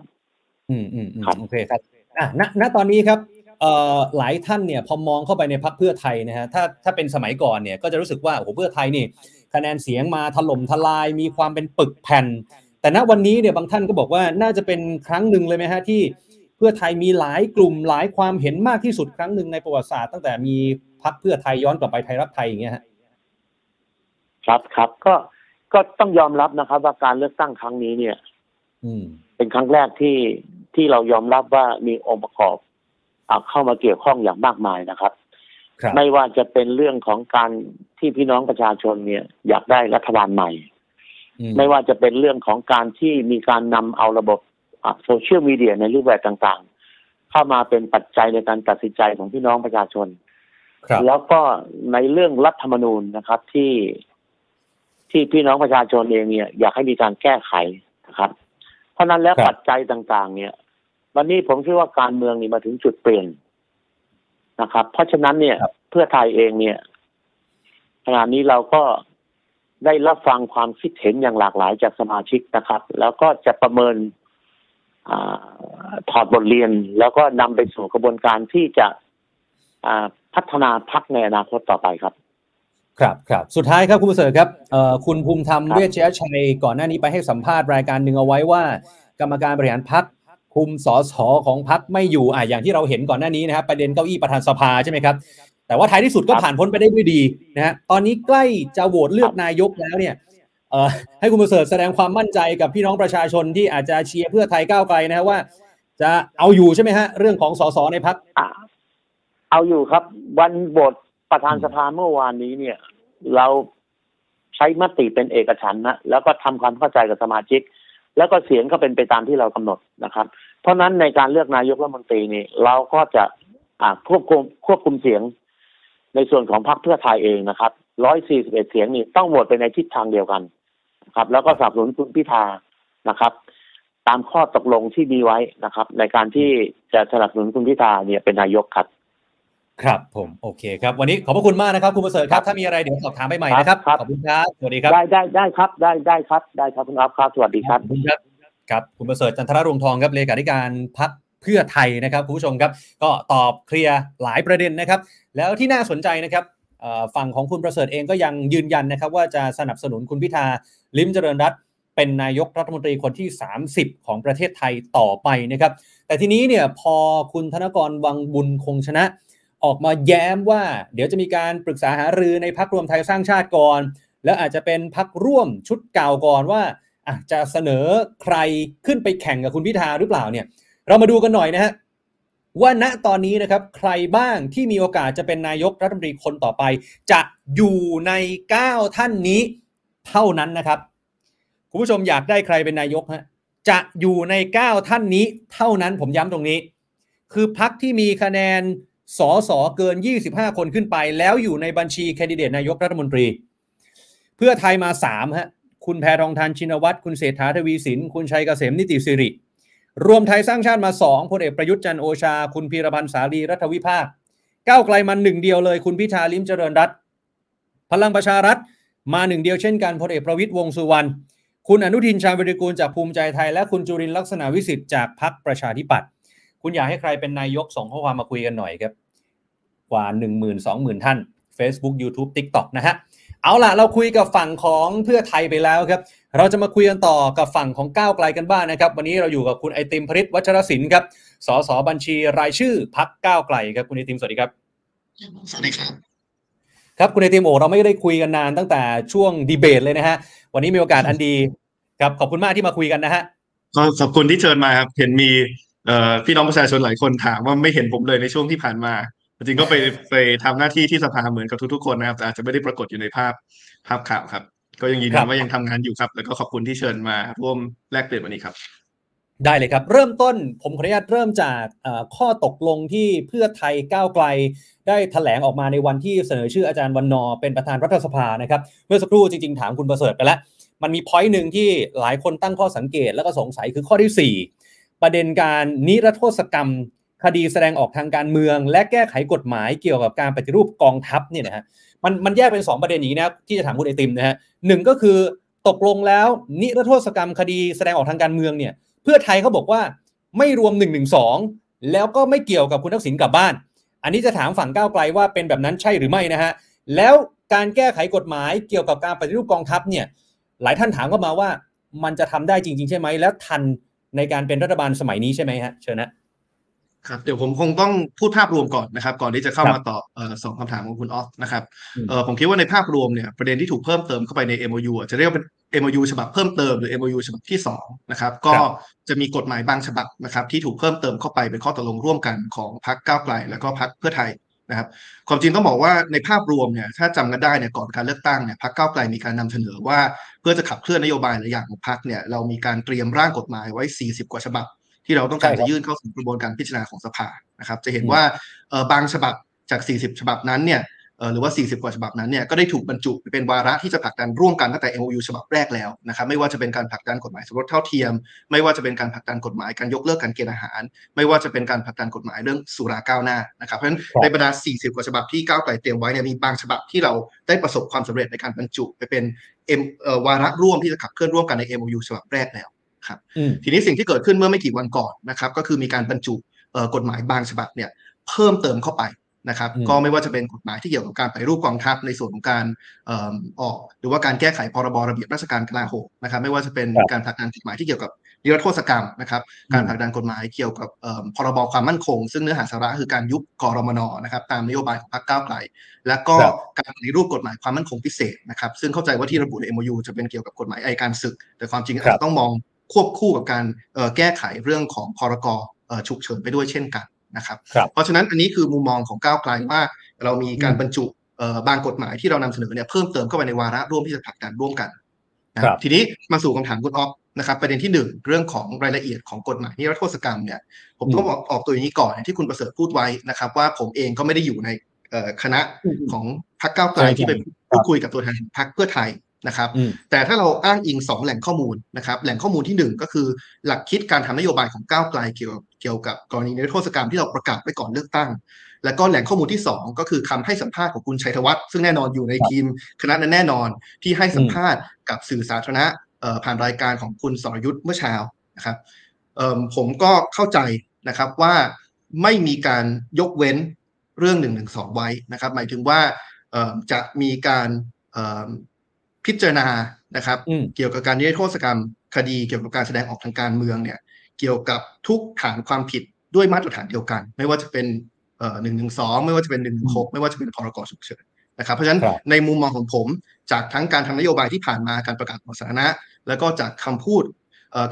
อืมอืมอืมครับโอเคครับ อะณณตอนนี้ครับเอ่อหลายท่านเนี่ยพอมองเข้าไปในพักเพื่อไทยนะฮะถ้าถ้าเป็นสมัยก่อนเนี่ยก็จะรู้สึกว่าโอ้โหเพื่อไทยนี่คะแนนเสียงมาถล่มทลายมีความเป็นปึกแผ่น แต่ณวันนี้เนี่ยบางท่านก็บอกว่าน่าจะเป็นครั้งหนึ่งเลยไหมฮะที่เพื่อไทยมีหลายกลุ่มหลายความเห็นมากที่สุดครั้งหนึ่งในประวัติศาสตร์ตั้งแต่มีพักเพื่อไทยย้อนกลับไปไทยรักไทยอย่างเงี้ยฮะครับครับก็ก็ต้องยอมรับนะครับ ว่าการเลือกตั้งครั้งนี้เนี่ย อืม เป็นครั้งแรกที่ ที่เรายอมรับว่ามีองค์ประกอบอ่าเข้ามาเกี่ยวข้องอย่างมากมายนะครับครับไม่ว่าจะเป็นเรื่องของการที่พี่น้องประชาชนเนี่ย อยากได้รัฐบาลใหม่อืไม่ว่าจะเป็นเรื่องของการที่มีการนำเอาระบบโซเชียลมีเดียในรูปแบบต่างๆ เข้ามาเป็นปัจจัยในการตัดสินใจของพี่น้องประชาชนครับแล้วก็ในเรื่องรัฐธรรมนูญนะครับที่ที่พี่น้องประชาชนเองเนี่ย อยากให้มีการแก้ไขนะครับ เพราะฉะนั้นแล้วครับปัจจัยต่าง ๆ เนี่ย วันนี้ผมคิดว่าการเมืองนี่มาถึงจุดเปลี่ยนนะครับ เพราะฉะนั้นเนี่ย เพื่อไทยเองเนี่ยขณะนี้เราก็ได้รับฟังความคิดเห็นอย่างหลากหลายจากสมาชิกนะครับ แล้วก็จะประเมินอาถอดบทเรียน แล้วก็นำไปสู่กระบวนการที่จะอ่าพัฒนาพักในอนาคตต่อไปครับ ครับครับสุดท้ายครับคุณประเสริฐครับเอ่อคุณภูมิธรรมครับเวชยชัยก่อนหน้านี้ไปให้สัมภาษณ์รายการหนึ่งเอาไว้ว่า กรรมการบริหารพัก คุมสสของพักไม่อยู่อะอย่างที่เราเห็นก่อนหน้านี้นะครับประเด็นเก้าอี้ประธานสภาใช่ไหมครับ แต่ว่าท้ายที่สุดก็ครับผ่านพ้นไปได้ด้วยดีนะฮะตอนนี้ใกล้จะโหวตเลือกนายกแล้วเนี่ยเอ่อให้คุณประเสริฐแสดงความมั่นใจกับพี่น้องประชาชนที่อาจจะเชียร์เพื่อไทยก้าวไกลนะฮะว่าจจะเอาอยู่ใช่ไหมฮะ เรื่องของสสในพักอะเอาอยู่ครับ วันโหวตประธานสภาเมื่อวานนี้เนี่ย เราใช้มติเป็นเอกฉันท์นะแล้วก็ทำความเข้าใจกับสมาชิก แล้วก็เสียงก็เป็นไปตามที่เรากำหนดนะครับ เพราะฉะนั้นในการเลือกนายกรัฐมนตรีนี่เราก็จะควบคุมควบคุมเสียง ในส่วนของพรรคเพื่อไทยเองนะครับร้อยสี่สิบเอ็ดเสียงนี่ต้องโหวตไปในทิศทางเดียวกันนะครับ แล้วก็สนับสนุนคุณพิธานะครับ ตามข้อตกลงที่มีไว้นะครับ ในการที่จะสนับสนุนคุณพิธาเนี่ยเป็นนายกครับ ครับผมโอเคครับวันนี้ขอบพระคุณมากนะครับคุณประเสริฐครับถ้ามีอะไรเดี๋ยวสอบถามไปใหม่นะครับครับขอบคุณครับสวัสดีครับได้ได้ได้ครับได้ได้ครับได้ครับคุณอัพครับสวัสดีครับขอบคุณครับครับคุณประเสริฐจันทรรวงศ์ทองครับเลขาธิการพักเพื่อไทยนะครับคุณผู้ชมครับก็ตอบเคลียร์หลายประเด็นนะครับ แล้วที่น่าสนใจนะครับเอ่อฝั่งของคุณประเสริฐเองก็ยังยืนยันนะครับ ว่าจะสนับสนุนคุณพิธาลิมเจริญรัตน์เป็นนายกรัฐมนตรีคนที่ 30 ของประเทศไทยต่อไปนะครับ แต่ทีนี้เนี่ยพอคุณธนกรวังบุญคงชนะ ออกมาแย้มว่า เดี๋ยวจะมีการปรึกษาหารือในพักรวมไทยสร้างชาติก่อน แล้วอาจจะเป็นพักร่วมชุดเก่าก่อนว่าอะจะเสนอใครขึ้นไปแข่งกับคุณพิธาหรือเปล่าเนี่ย เรามาดูกันหน่อยนะฮะว่าณตอนนี้นะครับใครบ้างที่มีโอกาสจะเป็นนายกรัฐมนตรีคนต่อไป จะอยู่ใน 9 ท่านนี้เท่านั้นนะครับ คุณผู้ชมอยากได้ใครเป็นนายกฮะจะอยู่ใน 9 ท่านนี้เท่านั้นผมย้ำตรงนี้ คือพักที่มีคะแนน สอสอเกิน 25 คนขึ้นไป แล้วอยู่ในบัญชีแคนดิเดตนายกรัฐมนตรี เพื่อไทยมา3ฮะคุณแพทองทานชินวัตรคุณเศรษฐาทวีสิน คุณชัยเกษมนิติสิริ รวมไทยสร้างชาติมา2พลเอกประยุทธ์จันโอชา คุณพีรพันธ์สาลีรัฐวิภาคก้าวไกลมันหนึ่งเดียวเลย คุณพิธาลิมเจริญรัตพลังประชารัฐมาหนึ่งเดียวเช่นกันพลเอกประวิตยวงสุวรรณคุณอนุทินชาญวิริกูลจากภูมิใจไทย และคุณจุรินลักษณะวิสิทธิ์จากพรรคประชาธิปัตย์คุณอยากให้ใครเป็นนายกส่งข้อความมาคุยกันหน่อยครับ กว่า 1 0 0 0 0 20,000 ท่าน Facebook YouTube TikTok นะฮะเอาล่ะ เราคุยกับฝั่งของเพื่อไทยไปแล้วครับ เราจะมาคุยกันต่อกับฝั่งของก้าวไกลกันบ้างนะครับ วันนี้เราอยู่กับคุณไอติมพริตวัชรศิลป์ครับสสบัญชีรายชื่อพักก้าวไกลครับคุณไอติมสวัสดีครับสวัสดีครับครับคุณไอติมโอเราไม่ได้คุยกันนานตั้งแต่ช่วงดีเบตเลยนะฮะวันนี้มีโอกาสอันดีครับขอบคุณมากที่มาคุยกันนะฮะก็ขอบคุณที่เชิญมาครับเห็นมีเอ่อพี่น้องประชาชนหลายคนถามว่าไม่เห็นผมเลยในช่วงที่ผ่านมา จริงๆก็ไปไปทำหน้าที่ที่สภาเหมือนกับทุกๆคนนะครับ แต่อาจจะไม่ได้ปรากฏอยู่ในภาพภาพข่าวครับ ก็ยังยืนครัยันบว่ายังทำงานอยู่ครับ แล้วก็ขอบคุณที่เชิญมาร่วมแลกเปลี่ยนวันนี้ครับ ได้เลยครับ เริ่มต้นผมขออนุญาตเริ่มจากเอ่อข้อตกลงที่เพื่อไทยก้าวไกล ได้แถลงออกมาในวันที่เสนอชื่ออาจารย์วันนอร์เป็นประธานรัฐสภานะครับ เมื่อสักครู่จริงๆถามคุณประเสริฐไปแล้วมันมีพอยต์หนึ่งที่หลายคนตั้งข้อสังเกตแล้วก็สงสัยคือข้อที่ 4 ประเด็นการนิรโทษกรรม คดีแสดงออกทางการเมือง และแก้ไขกฎหมายเกี่ยวกับการปฏิรูปกองทัพเนี่ยนะฮะมันมันแยกเป็น 2 ประเด็นนี้นะครับที่จะถามคุณไอติมนะฮะหนึ่งก็คือตกลงแล้วนิรโทษกรรมคดีแสดงออกทางการเมืองเนี่ยเพื่อไทยเขาบอกว่าไม่รวม1นึแล้วก็ไม่เกี่ยวกับคุณทักษิณกลับบ้าน อันนี้จะถามฝั่งก้าวไกลว่าเป็นแบบนั้นใช่หรือไม่นะฮะแล้วการแก้ไขกฎหมายเกี่ยวกับการปฏิรูปกองทัพเนี่ยหลายท่านถามเข้ามาว่ามันจะทำได้จริง ๆ ใช่ไหมและทันในการเป็นรัฐบาลสมัยนี้ใช่ไหมฮะเชิญนะ ครับเดี๋ยวผมคงต้องพูดภาพรวมก่อนนะครับ ก่อนที่จะเข้าครับมาตอบเอ่อสองคำถามของคุณออฟนะครับอืมเอ่อผมคิดว่าในภาพรวมเนี่ยประเด็นที่ถูกเพิ่มเติมเข้าไปใน MOU อะจะเรียกว่าเป็น MOU ฉบับเพิ่มเติมหรือ MOU ฉบับที่สองนะครับก็จะมีกฎหมายบางฉบับนะครับที่ถูกเพิ่มเติมเข้าไปเป็นข้อตกลงร่วมกันของพรรคก้าวไกล แล้วก็พรรคเพื่อไทยนะครับความจริงต้องบอกว่าในภาพรวมเนี่ยถ้าจำกันได้เนี่ยก่อนการเลือกตั้งเนี่ยพรรคก้าวไกลมีการนำเสนอว่า เพื่อจะขับเคลื่อนนโยบายหลายอย่างของพรรคเนี่ยเรามีการเตรียมร่างกฎหมายไว้ 40 กว่าฉบับ ที่เราต้องการใช่ครัจะบยื่นเข้าสู่กระบวนการพิจารณาของสภานะครับ จะเห็นว่าเอ่อบางฉบับจาก 40 ฉบับนั้นเนี่ยเอ่อหรือว่า 40 กว่าฉบับนั้นเนี่ยก็ได้ถูกบรรจุเป็นวาระที่จะผลักดันร่วมกันตั้งแต่ MOU ฉบับแรกแล้วนะครับไม่ว่าจะเป็นการผลักดันกฎหมายสมรสเท่าเทียม ไม่ว่าจะเป็นการผลักดันกฎหมายการยกเลิกการเกณฑ์อาหาร ไม่ว่าจะเป็นการผลักดันกฎหมายเรื่องสุราก้าวหน้านะครับเพราะฉะนั้นครับในบรรดา 40 กว่าฉบับที่ก้าวไกลเตรียมไว้เนี่ยมีบางฉบับที่เราได้ประสบความสำเร็จในการบรรจุไปเป็นเอ็มเอ่อวาระร่วมที่จะขับเคลื่อนร่วมกันใน MOU ฉบับแรกแล้ว อืมทีนี้สิ่งที่เกิดขึ้นเมื่อไม่กี่วันก่อนนะครับ ก็คือมีการบรรจุเอ่อกฎหมายบางฉบับเนี่ยเพิ่มเติมเข้าไปนะครับอืมก็ไม่ว่าจะเป็นกฎหมายที่เกี่ยวกับการปฏิรูปกองทัพในส่วนของการเอ่อออก หรือว่าการแก้ไขพรบระเบียบราชการกลาโหมนะครับ ไม่ว่าจะเป็นครับการผลักดันกฎหมายที่เกี่ยวกับนิรโทษกรรมนะครับ การผลักดันกฎหมายเกี่ยวกับเอิ่มพรบความมั่นคง ซึ่งเนื้อหาสาระคือการยุบกรมนนะครับตามนโยบายของพรรคก้าวไกล และก็ครับการปฏิรูปกฎหมายความมั่นคงพิเศษนะครับ ซึ่งเข้าใจว่าที่ระบุใน MOU จะเป็นเกี่ยวกับกฎหมายอัยการศึก แต่ความจริงอาจจะต้องมอง ควบคู่กับการเอ่อแก้ไขเรื่องของพรกฉุกเฉินไปด้วยเช่นกันนะครับครับ เพราะฉะนั้นอันนี้คือมุมมองของก้าวไกลว่า เรามีการบรรจุบางกฎหมายที่เรานำเสนอเนี่ยเพิ่มเติมเข้าไปในวาระร่วมที่จะผลักดันร่วมกันนะครับทีนี้มาสู่คำถามคุณออฟนะครับประเด็นที่หนึ่งเรื่องของรายละเอียดของกฎหมายนิรโทษกรรมเนี่ยผมต้องบอกออกตัวอย่างนี้ก่อนที่คุณประเสริฐพูดไว้นะครับ ว่าผมเองก็ไม่ได้อยู่ในคณะของพรรคก้าวไกลที่ไปพูดคุยกับตัวแทนพรรคเพื่อไทย นะครับ แต่ถ้าเราอ้างอิงสองแหล่งข้อมูลนะครับ แหล่งข้อมูลที่หนึ่งก็คือ หลักคิดการทำนโยบายของก้าวไกลเกี่ยวเกี่ยวกับกรณีนิรโทษกรรมที่เราประกาศไปก่อนเลือกตั้ง แล้วก็แหล่งข้อมูลที่ 2 ก็คือคำให้สัมภาษณ์ของคุณชัยธวัฒน์ซึ่งแน่นอนอยู่ในทีมคณะนั้นแน่นอนที่ให้สัมภาษณ์กับสื่อสาธารณะผ่านรายการของคุณสรยุทธ์เมื่อเช้านะครับผมก็เข้าใจนะครับว่าไม่มีการยกเว้นเรื่อง1นึไว้นะครับ หมายถึงว่าจะมีการ พิจารณานะครับ เกี่ยวกับการนิรโทษกรรมคดีเกี่ยวกับการแสดงออกทางการเมืองเนี่ย เกี่ยวกับทุกฐานความผิดด้วยมาตรฐานเดียวกัน ไม่ว่าจะเป็นหนึ่งหนึ่งสองไม่ว่าจะเป็นหนึ่งหกไม่ว่าจะเป็นพรกฉุกเฉินนะครับ เพราะฉะนั้นในมุมมองของผมจากทั้งการทำนโยบายที่ผ่านมาการประกาศของสาธารณะ แล้วก็จากคำพูด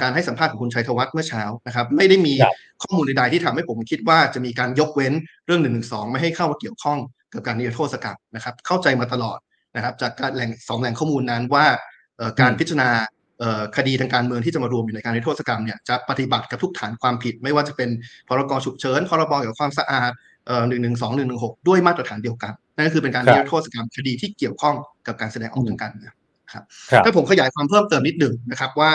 การให้สัมภาษณ์ของคุณชัยธวัฒน์เมื่อเช้านะครับ ไม่ได้มีข้อมูลใดๆที่ทำให้ผมคิดว่าจะมีการยกเว้นเรื่องหนึ่งหนึ่งสองไม่ให้เข้ามาเกี่ยวข้องกับการนิรโทษกรรมนะครับ เข้าใจมาตลอด นะครับ จากการแหล่งสองแหล่งข้อมูลนั้นว่าการพิจารณาคดีทางการเมืองที่จะมารวมอยู่ในการนิรโทษกรรมเนี่ยจะปฏิบัติกับทุกฐานความผิด ไม่ว่าจะเป็นพรกฉุกเฉินพรบเกี่ยวกับความสะอาดหนึ่งหนึ่งสองหนึ่งหนึ่งหกด้วยมาตรฐานเดียวกัน นั่นก็คือเป็นการนิรโทษกรรมคดีที่เกี่ยวข้องกับการแสดงออกทางการเมืองครับถ้าผมขยายความเพิ่มเติมนิดหนึ่งนะครับว่า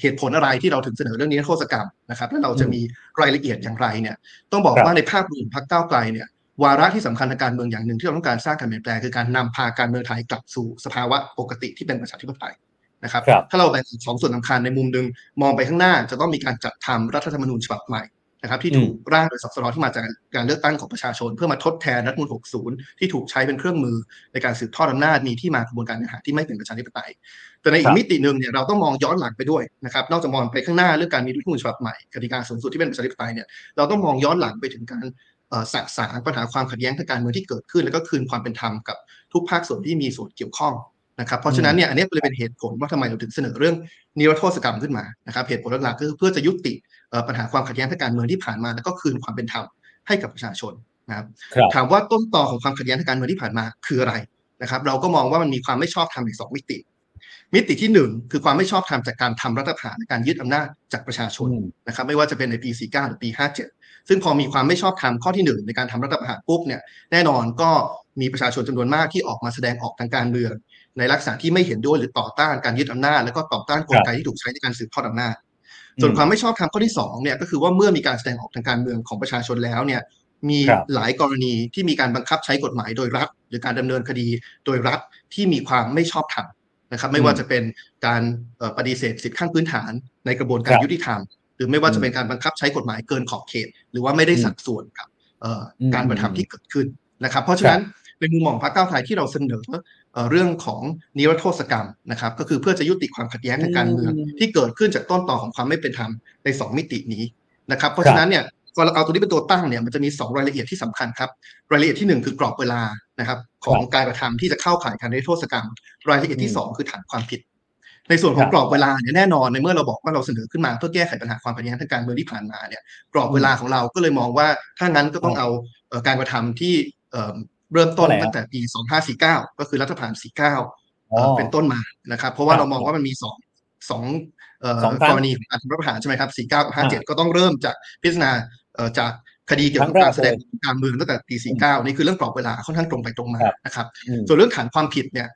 เหตุผลอะไรที่เราถึงเสนอเรื่องนี้โทษกรรมนะครับและเราจะมีรายละเอียดอย่างไรเนี่ยต้องบอกว่าในภาพรวมพรรคก้าวไกลเนี่ย วาระที่สำคัญทางการเมืองอย่างหนึ่งที่เราต้องการสร้างการเปลี่ยนแปลงคือการนำพาการเมืองไทยกลับสู่สภาวะปกติที่เป็นประชาธิปไตยนะครับ ถ้าเราแบ่งสองส่วนสำคัญในมุมหนึ่งมองไปข้างหน้าจะต้องมีการจัดทำรัฐธรรมนูญฉบับใหม่นะครับที่ถูกร่างโดยสสรที่มาจากการเลือกตั้งของประชาชน เพื่อมาทดแทนรัฐมนูล60 ที่ถูกใช้เป็นเครื่องมือในการสืบทอดอำนาจมีที่มากระบวนการเนื้อหาที่ไม่เป็นประชาธิปไตย แต่ในอีกมิติหนึ่งเนี่ยเราต้องมองย้อนหลังไปด้วยนะครับนอกจากมองไปข้างหน้าเรื่องการมีรัฐมนูญฉบับใหม่กติกาสูงสุดที่เป็นประชาธิปไตยเนี่ยเราต้องมองย้อนหลังไปถึงการ สะสางปัญหาความขัดแย้งทางการเมืองที่เกิดขึ้น แล้วก็คืนความเป็นธรรมกับทุกภาคส่วนที่มีส่วนเกี่ยวข้องนะครับเพราะฉะนั้นเนี่ยอันนี้เลยเป็นเหตุผลว่าทำไมเราถึงเสนอเรื่องนิรโทษกรรมขึ้นมานะครับเหตุผลหลักๆก็คือเพื่อจะยุติปัญหาความขัดแย้งทางการเมืองที่ผ่านมา แล้วก็คืนความเป็นธรรมให้กับประชาชนนะครับถามว่าต้นตอของความขัดแย้งทางการเมืองที่ผ่านมาคืออะไรนะครับ เราก็มองว่ามันมีความไม่ชอบธรรมในสองมิติ มิติที่หนึ่งคือความไม่ชอบธรรมจากการทำรัฐประหารการยึดอำนาจจากประชาชนนะครับ ไม่ว่าจะเป็นในปี 49 หรือปี 57 ซึ่งพอมีความไม่ชอบธรรมข้อที่หนึ่งในการทำรัฐประหารปุ๊บเนี่ยแน่นอนก็มีประชาชนจำนวนมากที่ออกมาแสดงออกทางการเมือง ในลักษณะที่ไม่เห็นด้วยหรือต่อต้านการยึดอำนาจ แล้วก็ต่อต้านกลไกที่ถูกใช้ในการสืบทอดอำนาจ ส่วนความไม่ชอบธรรมข้อที่2เนี่ยก็คือว่าเมื่อมีการแสดงออกทางการเมืองของประชาชนแล้วเนี่ยมีหลายกรณีที่มีการบังคับใช้กฎหมายโดยรัฐ หรือการดำเนินคดีโดยรัฐที่มีความไม่ชอบธรรมนะครับ ไม่ว่าจะเป็นการปฏิเสธสิทธิขั้นพื้นฐานในกระบวนการยุติธรรม หรือไม่ว่าจะเป็นการบังคับใช้กฎหมายเกินขอบเขต หรือว่าไม่ได้สัดส่วนกับการกระทำที่เกิดขึ้นนะครับ เพราะฉะนั้นในมุมมองพรรคก้าวไกลที่เราเสนอเรื่องของนิรโทษกรรมนะครับ ก็คือเพื่อจะยุติความขัดแย้งทางการเมืองที่เกิดขึ้นจากต้นต่อของความไม่เป็นธรรมใน 2 มิตินี้นะครับ เพราะฉะนั้นเนี่ยพอเราเอาตัวนี้เป็นตัวตั้งเนี่ยมันจะมี 2 รายละเอียดที่สำคัญครับ รายละเอียดที่ 1 คือกรอบเวลานะครับ ของการกระทำที่จะเข้าข่ายการนิรโทษกรรม รายละเอียดที่ 2 คือฐานความผิด ในส่วนของกรอบเวลาเนี่ยแน่นอนในเมื่อเราบอกว่าเราเสนอขึ้นมาเพื่อแก้ไขปัญหาความขัดแย้งทางการเมืองที่ผ่านมาเนี่ยกรอบเวลาของเราก็เลยมองว่าถ้างั้นก็ต้องเอาการกระทำที่เริ่มต้นตั้งแต่ปี 2549 ก็คือรัฐประหาร 49 เป็นต้นมานะครับ เพราะว่าเรามองว่ามันมีสองสองกรณีของการทำรัฐประหารใช่ไหมครับ 49 กับ 57 ก็ต้องเริ่มจากพิจารณาจากคดีเกี่ยวกับการแสดงการเมืองตั้งแต่ปี 49 นี่คือเรื่องกรอบเวลาค่อนข้างตรงไปตรงมานะครับ ส่วนเรื่องฐานความผิดเนี่ย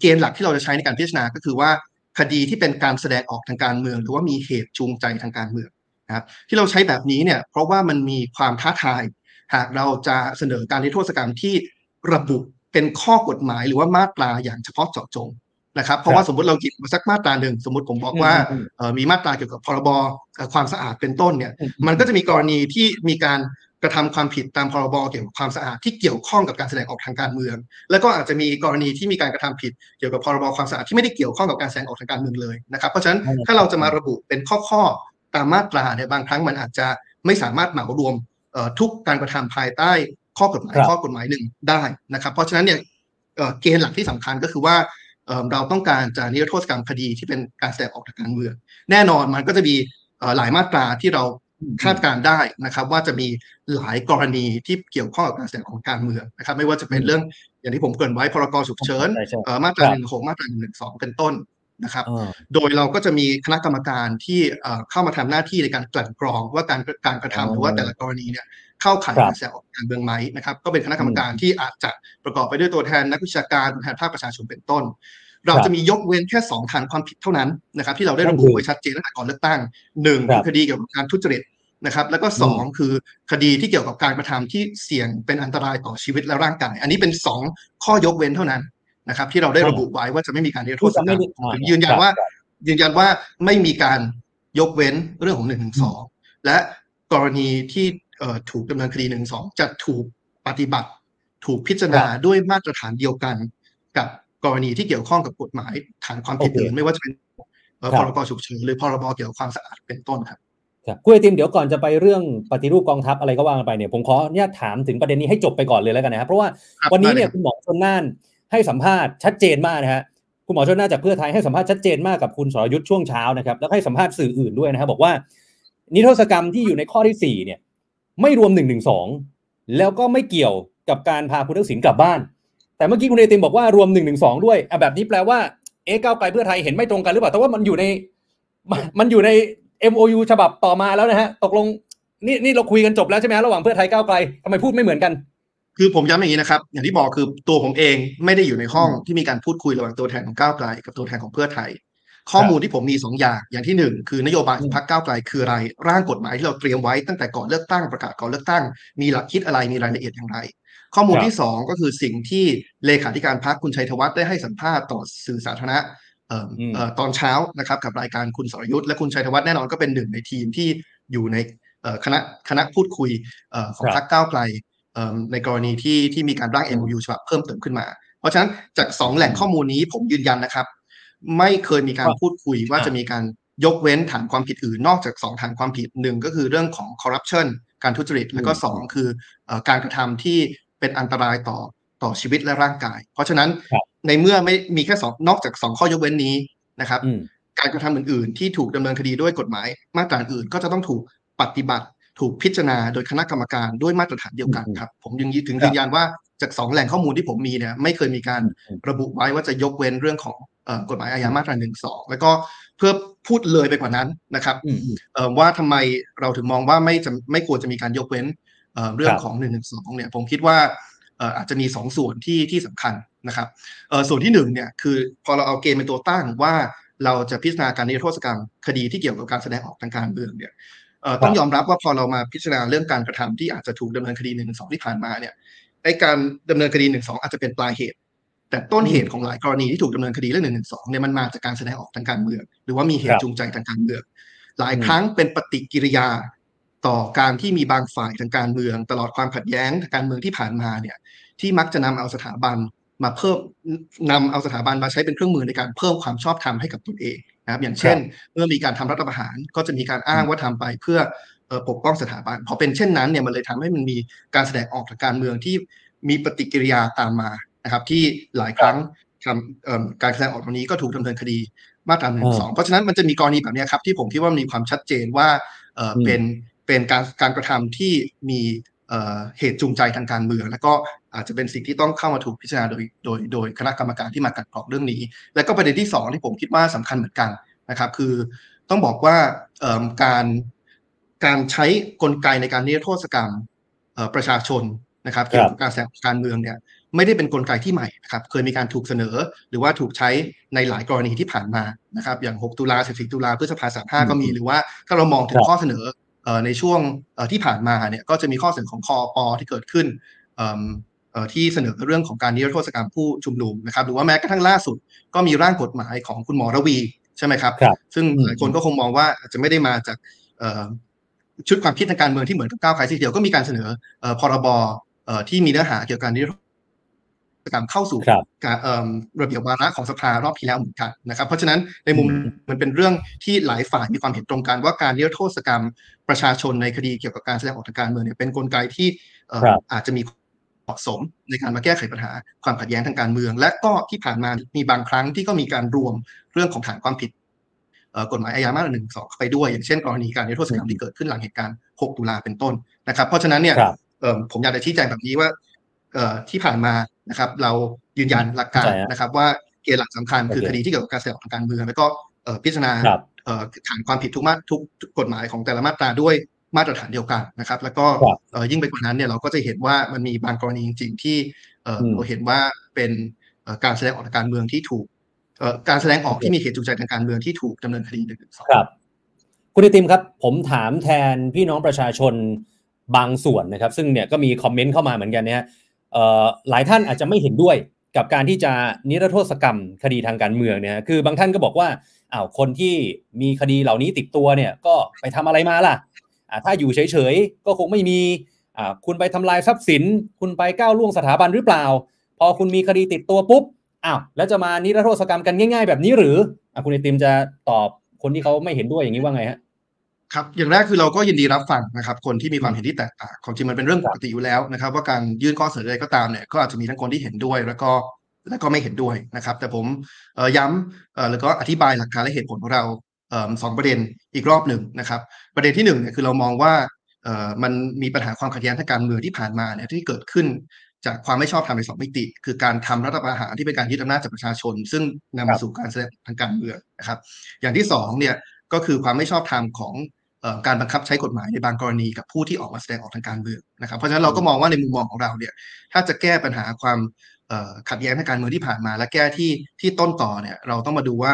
เกณฑ์หลักที่เราจะใช้ในการพิจารณาก็คือว่า คดีที่เป็นการแสดงออกทางการเมืองหรือว่ามีเหตุจูงใจทางการเมืองนะครับที่เราใช้แบบนี้เนี่ยเพราะว่ามันมีความท้าทาย หากเราจะเสนอการนิรโทษกรรมที่ระบุเป็นข้อกฎหมายหรือว่ามาตราอย่างเฉพาะเจาะจงนะครับเพราะว่าสมมติเราหยิบมาสักมาตราหนึ่งสมมติผมบอกว่ามีมาตราเกี่ยวกับพรบความสะอาดเป็นต้นเนี่ยมันก็จะมีกรณีที่มีการ กระทำความผิดตามพรบเกี่ยวกับความสะอาดที่เกี่ยวข้องกับการแสดงออกทางการเมือง แล้วก็อาจจะมีกรณีที่มีการกระทำผิดเกี่ยวกับพรบความสะอาดที่ไม่ได้เกี่ยวข้องกับการแสดงออกทางการเมืองเลยนะครับเพราะฉะนั้นถ้าเราจะมาระบุเป็นข้อๆตามมาตราเนี่ยบางครั้งมันอาจจะไม่สามารถเหมารวมทุกการกระทำภายใต้ข้อกฎหมายข้อกฎหมายหนึ่งได้นะครับเพราะฉะนั้นเนี่ยเกณฑ์หลักที่สำคัญก็คือว่าเราต้องการจะนิรโทษกรรมคดีที่เป็นการแสดงออกทางการเมือง แน่นอนมันก็จะมีหลายมาตราที่เรา คาดการณ์ได้นะครับ ว่าจะมีหลายกรณีที่เกี่ยวข้องกับการแสดงของการเมืองนะครับ ไม่ว่าจะเป็นเรื่องอย่างที่ผมเกริ่นไว้พรกฉุกเฉินใช่ใช่เอ่อมาตราครับหนึ่งหกมาตราหนึ่งสองเป็นต้นนะครับอ่าโดยเราก็จะมีคณะกรรมการที่เอ่อเข้ามาทำหน้าที่ในการกลั่นกรองว่าการการกระทำอ๋อหรือว่าแต่ละกรณีเนี่ยเข้าข่ายครับการแสดงออกการเมืองไหมนะครับ ก็เป็นคณะกรรมการที่อาจจะประกอบไปด้วยตัวแทนนักวิชาการตัวแทนภาคประชาชนเป็นต้น เราครับจะมียกเว้นแค่สองฐานความผิดเท่านั้นนะครับ ที่เราได้นั่ระนบุคือไว้ชัดเจนตั้งแต่ก่อนเลือกตั้งหนึ่งครับคือคดีเกี่ยวกับการทุจริตนะครับ แล้วก็สองคือคดีที่เกี่ยวกับการกระทำที่เสี่ยงเป็นอันตรายต่อชีวิตและร่างกาย อันนี้เป็นสองข้อยกเว้นเท่านั้นนะครับ ที่เราได้ระบุไว้ว่าจะไม่มีการนิรโทษกรรที่จะไม่มได้อ่าถึงยืนยันว่าครับยืนยันว่าไม่มีการยกเว้นเรื่องของหนึ่งหนึ่งสองและกรณีที่เอ่อถูกดำเนินคดีหนึ่งสองจะถูกปฏิบัติ ถูกพิจารณาด้วยมาตรฐานเดียวกันกับ กรณีที่เกี่ยวข้องกับกฎหมายฐานความผิดโอเคอื่นไม่ว่าจะเป็นเอ่อครัพบรบฉุกเฉินหรือพรบเกี่ยวกับความสะอาดเป็นต้นครับครับคุณไอติมเดี๋ยวก่อนจะไปเรื่องปฏิรูปกองทัพอะไรก็ว่ากันไปเนี่ยผมขออนุญาตถามถึงประเด็นนี้ให้จบไปก่อนเลยแล้วกันนะครับเพราะว่าครับวันนี้ได้เลยเนี่ยครับคุณหมอชนน่านให้สัมภาษณ์ชัดเจนมากนะฮะคุณหมอชนน่านจากเพื่อไทยให้สัมภาษณ์ชัดเจนมากกับคุณสรยุทธ์ช่วงเช้านะครับแล้วก็ให้สัมภาษณ์สื่ออื่นด้วยนะครับบอกว่า นิรโทษกรรมที่อยู่ในข้อที่สี่เนี่ยไม่รวมหนึ่งหนึ่งสองแล้วก็ไม่เกี่ยวกับการพาคุณทักษิณกลับบ้าน แต่เมื่อกี้คุณไอติมบอกว่ารวมหนึ่งหนึ่งสองด้วยอะแบบนี้แปลว่าเอ๊ะก้าวไกลเพื่อไทยเห็นไม่ตรงกันหรือเปล่าแต่ว่ามันอยู่ในมันมันอยู่ใน MOU ฉบับต่อมาแล้วนะฮะตกลงนี่นี่เราคุยกันจบแล้วใช่ไหมฮะระหว่างเพื่อไทยก้าวไกลทำไมพูดไม่เหมือนกัน คือผมย้ำอย่างนี้นะครับ อย่างที่บอกคือตัวผมเองไม่ได้อยู่ในห้องที่มีการพูดคุยระหว่างตัวแทนของก้าวไกล กับตัวแทนของเพื่อไทย ข้อมูลที่ผมมีสองอย่าง อย่างที่หนึ่งคือนโยบายของพรรคก้าวไกลคืออะไร ร่างกฎหมายที่เราเตรียมไว้ตั้งแต่ก่อนเลือกตั้งประกาศก่อนเลือกตั้ง มีหลักคิดอะไรมีรายละเอียดอย่างไร ข้อมูลครับที่สองก็คือสิ่งที่เลขาธิการพรรคคุณชัยธวัฒน์ได้ให้สัมภาษณ์ต่อสื่อสาธารณะเอ่ออมเอ่อตอนเช้านะครับกับรายการคุณสรยุทธ์และคุณชัยธวัฒน์แน่นอนก็เป็นหนึ่งในทีมที่อยู่ในเอ่อคณะคณะพูดคุยเอ่อของครับพรรคก้าวไกลเอ่อในกรณีที่ที่มีการร่างอืม MOU ฉบับเพิ่มเติมขึ้นมา เพราะฉะนั้นจากสองแหล่งข้อมูลนี้ผมยืนยันนะครับ ไม่เคยมีการว่าพูดคุยว่าอ่าจะมีการยกเว้นฐานความผิดอื่นนอกจากสองฐานความผิดหนึ่งก็คือเรื่องของคอร์รัปชันการทุจริต แล้วก็อืมสองคือเอ่อการกระทำที่ เป็นอันตรายต่อต่อชีวิตและร่างกาย เพราะฉะนั้นครับในเมื่อไม่มีแค่สองนอกจากสองข้อยกเว้นนี้นะครับอืมการกระทำอื่นๆ ที่ถูกดำเนินคดีด้วยกฎหมาย มาตราอื่นก็จะต้องถูกปฏิบัติ ถูกพิจารณาโดยคณะกรรมการด้วยมาตรฐานเดียวกันอืมครับ ผมยังยืนถึงครับยืนยันว่าจากสองแหล่งข้อมูลที่ผมมีเนี่ยไม่เคยมีการอืมระบุไว้ว่าจะยกเว้นเรื่องของเอ่อกฎหมายอาญามาตราหนึ่งสองแล้วก็เพื่อพูดเลยไปกว่านั้นนะครับอืมอืมเอ่อว่าทำไมเราถึงมองว่าไม่จะไม่ควรจะมีการยกเว้น เอ่อเรื่องครับของหนึ่งหนึ่งสองเนี่ยผมคิดว่าเอ่ออาจจะมีสองส่วนที่ที่สำคัญนะครับเอ่อส่วนที่หนึ่งเนี่ยคือพอเราเอาเกณฑ์เป็นตัวตั้งว่าเราจะพิจารณาการนิรโทษกรรมคดีที่เกี่ยวกับการแสดงออกทางการเมืองเนี่ยเอ่อต้องยอมรับว่าพอเรามาพิจารณาเรื่องการกระทำที่อาจจะถูกดำเนินคดีหนึ่งสองที่ผ่านมาเนี่ยไอการดำเนินคดีหนึ่งสองอาจจะเป็นปลายเหตุ แต่ต้นเหตุของหลายกรณีที่ถูกดำเนินคดีเรื่องหนึ่งหนึ่งสองเนี่ยมันมาจากการแสดงออกทางการเมือง หรือว่ามีเหครัตุบจูงใจทางการเมือง หลายอืมครั้งเป็นปฏิกิริยา ต่อการที่มีบางฝ่ายทางการเมือง ตลอดความขัดแย้งทางการเมืองที่ผ่านมาเนี่ยที่มักจะนำเอาสถาบันมาเพิ่มนำเอาสถาบันมาใช้เป็นเครื่องมือในการเพิ่มความชอบธรรมให้กับตนเองนะครับอย่างเช่น เมื่อมีการทำรัฐประหารก็จะมีการอ้างว่าทำไปเพื่อเอ่อปกป้องสถาบันพอเป็นเช่นนั้นเนี่ยมันเลยทำให้มันมีการแสดงออกทางการเมืองที่มีปฏิกิริยาตามมานะครับ ที่หลายครั้งทำเอิ่มการแสดงออกตรงนี้ก็ถูกดำเนินคดีมาตราหนึ่งสองเพราะฉะนั้นมันจะมีกรณีแบบเนี้ยครับที่ผมคิดว่ามีความชัดเจนว่าเอ่ออมเป็น เป็นการการกระทำที่มีเอ่อเหตุจูงใจทางการเมือง แล้วก็อาจจะเป็นสิ่งที่ต้องเข้ามาถูกพิจารณาโดยโดยโดยคณะกรรมการที่มากัดกรองเรื่องนี้ แล้วก็ประเด็นที่สองที่ผมคิดว่าสำคัญเหมือนกันนะครับคือต้องบอกว่าเอิ่มการการใช้กลไกในการนิรโทษกรรมเอ่อประชาชนนะครับเกี่ยวกับการแสดงออกการเมืองเนี่ยไม่ได้เป็นกลไกที่ใหม่นะครับเคยมีการถูกเสนอ หรือว่าถูกใช้ในหลายกรณีที่ผ่านมานะครับอย่าง 6 ตุลา14 ตุลาพฤษภา35ก็มีหรือว่าถ้าเรามองถึงข้อเสนอเอ่อ ในช่วงเอ่อที่ผ่านมาเนี่ยก็จะมีข้อเสนอของคอปที่เกิดขึ้นเอิ่มเอ่อที่เสนอเรื่องของการนิรโทษกรรมผู้ชุมนุมนะครับหรือว่าแม้กระทั่งล่าสุด ก็มีร่างกฎหมายของคุณหมอระวีใช่ไหมครับครับซึ่งอืมหลายคนก็คงมองว่าอาจจะไม่ได้มาจากเอ่อชุดความคิดทางการเมืองที่เหมือนกับก้าวไกลทีเดียวก็มีการเสนอเอ่อพรบเอ่อที่มีเนื้อหาเกี่ยวกับการนิรโทษ กรรมเข้าสู่ครับการเอ่อระเบียบวาระของสภารอบที่แล้วเหมือนกันนะครับ เพราะฉะนั้นในมุมอืมมันเป็นเรื่องที่หลายฝ่ายมีความเห็นตรงกันว่าการนิรโทษกรรมประชาชนในคดีเกี่ยวกับการแสดงออกทางการเมืองเนี่ยเป็นกลไกที่เอ่อครับอาจจะมีเหมาะสมในการมาแก้ไขปัญหาความขัดแย้งทางการเมือง และก็ที่ผ่านมามีบางครั้งที่ก็มีการรวมเรื่องของฐานความผิดเอ่อกฎหมายอาญามาตราหนึ่งสองเข้าไปด้วย อย่างเช่นกรณีการนิรโทษกรรมที่เกิดขึ้นหลังเหตุการณ์ 6 ตุลาเป็นต้นนะครับ เพราะฉะนั้นเนี่ยครับเอ่อผมอยากจะชี้แจงแบบนี้ว่าเอ่อที่ผ่านมา นะครับ เรายืนยันหลักการเข้าใจฮะนะครับว่าเกณฑ์หลักสำคัญคือโอเคคดีที่เกี่ยวกับการแสดงออกทางการเมืองแล้วก็เอ่อพิจารณาครับเอ่อฐานความผิดทุกมาทุกทุกกฎหมายของแต่ละมาตราด้วยมาตรฐานเดียวกันนะครับ แล้วก็ครับเอ่อยิ่งไปกว่านั้นเนี่ยเราก็จะเห็นว่ามันมีบางกรณีจริง ๆ ที่เอ่ออมเราเห็นว่าเป็นเอ่อการแสดงออกทางการเมืองที่ถูกเอ่อการแสดงออกที่มีเหตุจูงใจทางการเมืองที่ถูกดำเนินคดีหนึ่งสองครับคุณไอติมครับ ผมถามแทนพี่น้องประชาชนบางส่วนนะครับ ซึ่งเนี่ยก็มีคอมเมนต์เข้ามาเหมือนกันเนี่ยเอ่อ หลายท่านอาจจะไม่เห็นด้วยกับการที่จะนิรโทษกรรมคดีทางการเมืองเนี่ยคือบางท่านก็บอกว่าอ้าวคนที่มีคดีเหล่านี้ติดตัวเนี่ยก็ไปทำอะไรมาล่ะอ่าถ้าอยู่เฉยๆก็คงไม่มีอ่าคุณไปทำลายทรัพย์สิน คุณไปก้าวล่วงสถาบันหรือเปล่า พอคุณมีคดีติดตัวปุ๊บอ้าวแล้วจะมานิรโทษกรรมกันง่าย ๆ แบบนี้หรืออคุณไอติมจะตอบคนที่เขาไม่เห็นด้วยอย่างนี้ว่าไงฮะ ครับอย่างแรกคือเราก็ยินดีรับฟังนะครับ คนที่มีความเห็นที่แตกต่างของจริงมันเป็นเรื่องปกติอยู่แล้วนะครับ ว่าการยื่นข้อเสนอใดก็ตามเนี่ยก็อาจจะมีทั้งคนที่เห็นด้วยแล้วก็แล้วก็ไม่เห็นด้วยนะครับ แต่ผมย้ำแล้วก็อธิบายหลักการและเหตุผลของเราสองประเด็นอีกรอบหนึ่งนะครับ ประเด็นที่หนึ่งเนี่ยคือเรามองว่ามันมีปัญหาความขัดแย้งทางการเมืองที่ผ่านมาเนี่ยที่เกิดขึ้นจากความไม่ชอบธรรมในสองมิติ คือการทำรัฐประหารที่เป็นการยึดอำนาจจากประชาชน ซึ่งนำมาสู่การแสดงออกทางการเมืองนะครับ อย่างที่สองเนี่ยก็คือความไม่ชอบธรรมของ การบังคับใช้กฎหมายในบางกรณีกับผู้ที่ออกมาแสดงออกทางการเมืองนะครับ เพราะฉะนั้นเราก็มองว่าในมุมมองของเราเนี่ยถ้าจะแก้ปัญหาความขัดแย้งทางการเมืองที่ผ่านมา และแก้ที่ที่ต้นต่อเนี่ยเราต้องมาดูว่า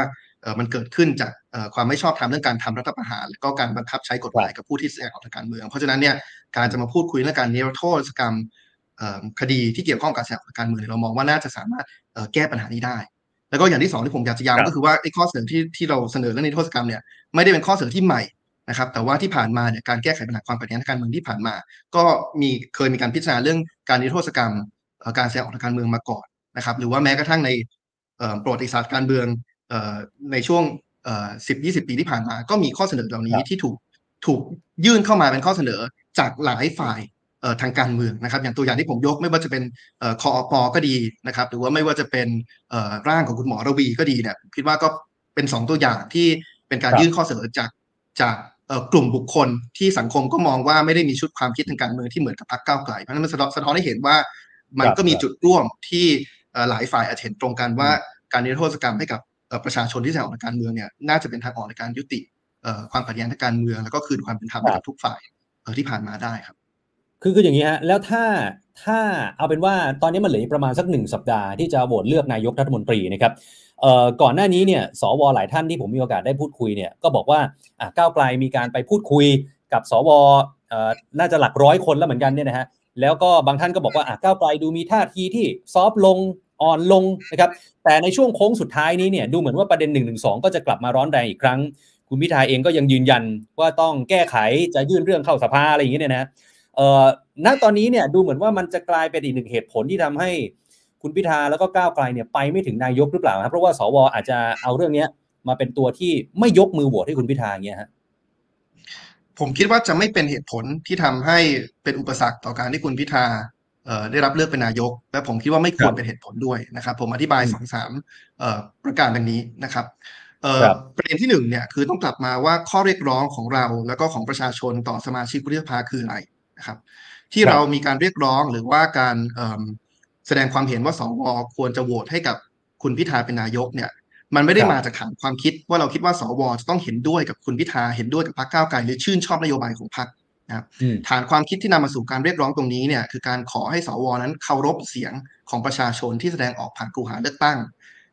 มันเกิดขึ้นจากความไม่ชอบธรรมเรื่องการทำรัฐประหาร และก็การบังคับใช้กฎหมายกับผู้ที่แสดงออกทางการเมือง เพราะฉะนั้นเนี่ยการจะมาพูดคุยเรื่องการนิรโทษกรรมคดีที่เกี่ยวข้องกับการแสดงออกทางการเมืองเรามองว่าน่าจะสามารถแก้ปัญหานี้ได้แล้วก็อย่างที่สองที่ผมอยากจะย้ำก็คือว่าไอ้ข้อเสนอที่ที่เราเสนอเรื่องนิรโทษกรรมเนี่ยไม่ได้เป็นข้อเสนอที่ใหม่ นะครับแต่ว่าที่ผ่านมาเนี่ยการแก้ไขปัญหาความขัดแย้งทางการเมืองที่ผ่านมา ก็มีเคยมีการพิจารณาเรื่องการนิรโทษกรรมเอ่อการแสดงออกทางการเมืองมาก่อนนะครับหรือว่าแม้กระทั่งในเอ่อประวัติศาสตร์การเมืองเอ่อในช่วงสิบยี่สิบปีที่ผ่านมา ก็มีข้อเสนอเหล่านี้ครับที่ถูกถูกยื่นเข้ามาเป็นข้อเสนอจากหลายฝ่ายเอ่อทางการเมืองนะครับ อย่างตัวอย่างที่ผมยกไม่ว่าจะเป็นเอ่อคอปก็ดีนะครับ หรือว่าไม่ว่าจะเป็นเอ่อร่างของคุณหมอระวีก็ดีเนี่ยผมคิดว่าก็เป็นสองตัวอย่างที่เป็นการครับยื่นข้อเสนอจากจากเอ่อ กลุ่มบุคคลที่สังคมก็มองว่าไม่ได้มีชุดความคิดทางการเมืองที่เหมือนกับพรรคก้าวไกลเพราะนั้นมันสะท้อนสะท้อนให้เห็นว่ามันก็มีจุดร่วมที่หลายฝ่ายอาจเห็นตรงกันว่าการนิรโทษกรรมให้กับประชาชนที่แสดงออกทางการเมืองเนี่ยน่าจะเป็นทางออกในการยุติความขัดแย้งทางการเมือง แล้วก็คืนความเป็นธรรมให้กับทุกฝ่ายที่ผ่านมาได้ครับ คือคืออย่างนี้ฮะแล้วถ้าถ้าเอาเป็นว่าตอนนี้มันเหลือประมาณสักหนึ่งสัปดาห์ที่จะโหวตเลือกนายกรัฐมนตรีนะครับ ก่อนหน้านี้เนี่ยสวหลายท่านที่ผมมีโอกาสได้พูดคุยเนี่ยก็บอกว่าก้าวไกลมีการไปพูดคุยกับสวน่าจะหลักร้อยคนแล้วเหมือนกันเนี่ยนะฮะแล้วก็บางท่านก็บอกว่าก้าวไกลดูมีท่าทีที่ซอฟลงอ่อนลงนะครับแต่ในช่วงโค้งสุดท้ายนี้เนี่ยดูเหมือนว่าประเด็น1นึก็จะกลับมาร้อนแรงอีกครั้ง คุณพิธาเองก็ยังยืนยันว่าต้องแก้ไขจะยื่นเรื่องเข้าสภาอะไรอย่างเงี้ยเนี่ยนะเออณตอนนี้เนี่ยดูเหมือนว่ามันจะกลายเป็นอีกหนึ่งเหตุผลที่ทำให้ คุณพิธาแล้วก็ก้าวไกลเนี่ยไปไม่ถึงนายกหรือเปล่าครับเพราะว่าสวอาจจะเอาเรื่องเนี้ยมาเป็นตัวที่ไม่ยกมือโหวตให้คุณพิธาอย่างเงี้ยฮะผมคิดว่าจะไม่เป็นเหตุผลที่ทำให้เป็นอุปสรรคต่อการที่คุณพิธาเอ่อได้รับเลือกเป็นนายก และผมคิดว่าไม่ควรเป็นเหตุผลด้วยนะครับ ผมอธิบายอืมสองสามเอ่อประการดังนี้นะครับเอ่อครับประเด็นที่หนึ่งเนี่ยคือต้องกลับมาว่าข้อเรียกร้องของเราแล้วก็ของประชาชนต่อสมาชิกวุฒิสภาคืออะไรนะครับ ที่ครับเรามีการเรียกร้องหรือว่าการเอิ่ม แสดงความเห็นว่าสวควรจะโหวตให้กับคุณพิธาเป็นนายกเนี่ย มันไม่ได้ครับมาจากฐานความคิดว่าเราคิดว่าสวจะต้องเห็นด้วยกับคุณพิธาเห็นด้วยกับพรรคก้าวไกลหรือชื่นชอบนโยบายของพรรคนะครับอืมฐานความคิดที่นำมาสู่การเรียกร้องตรงนี้เนี่ยคือการขอให้สวนั้นเคารพเสียงของประชาชนที่แสดงออกผ่านกูหาเลือกตั้ง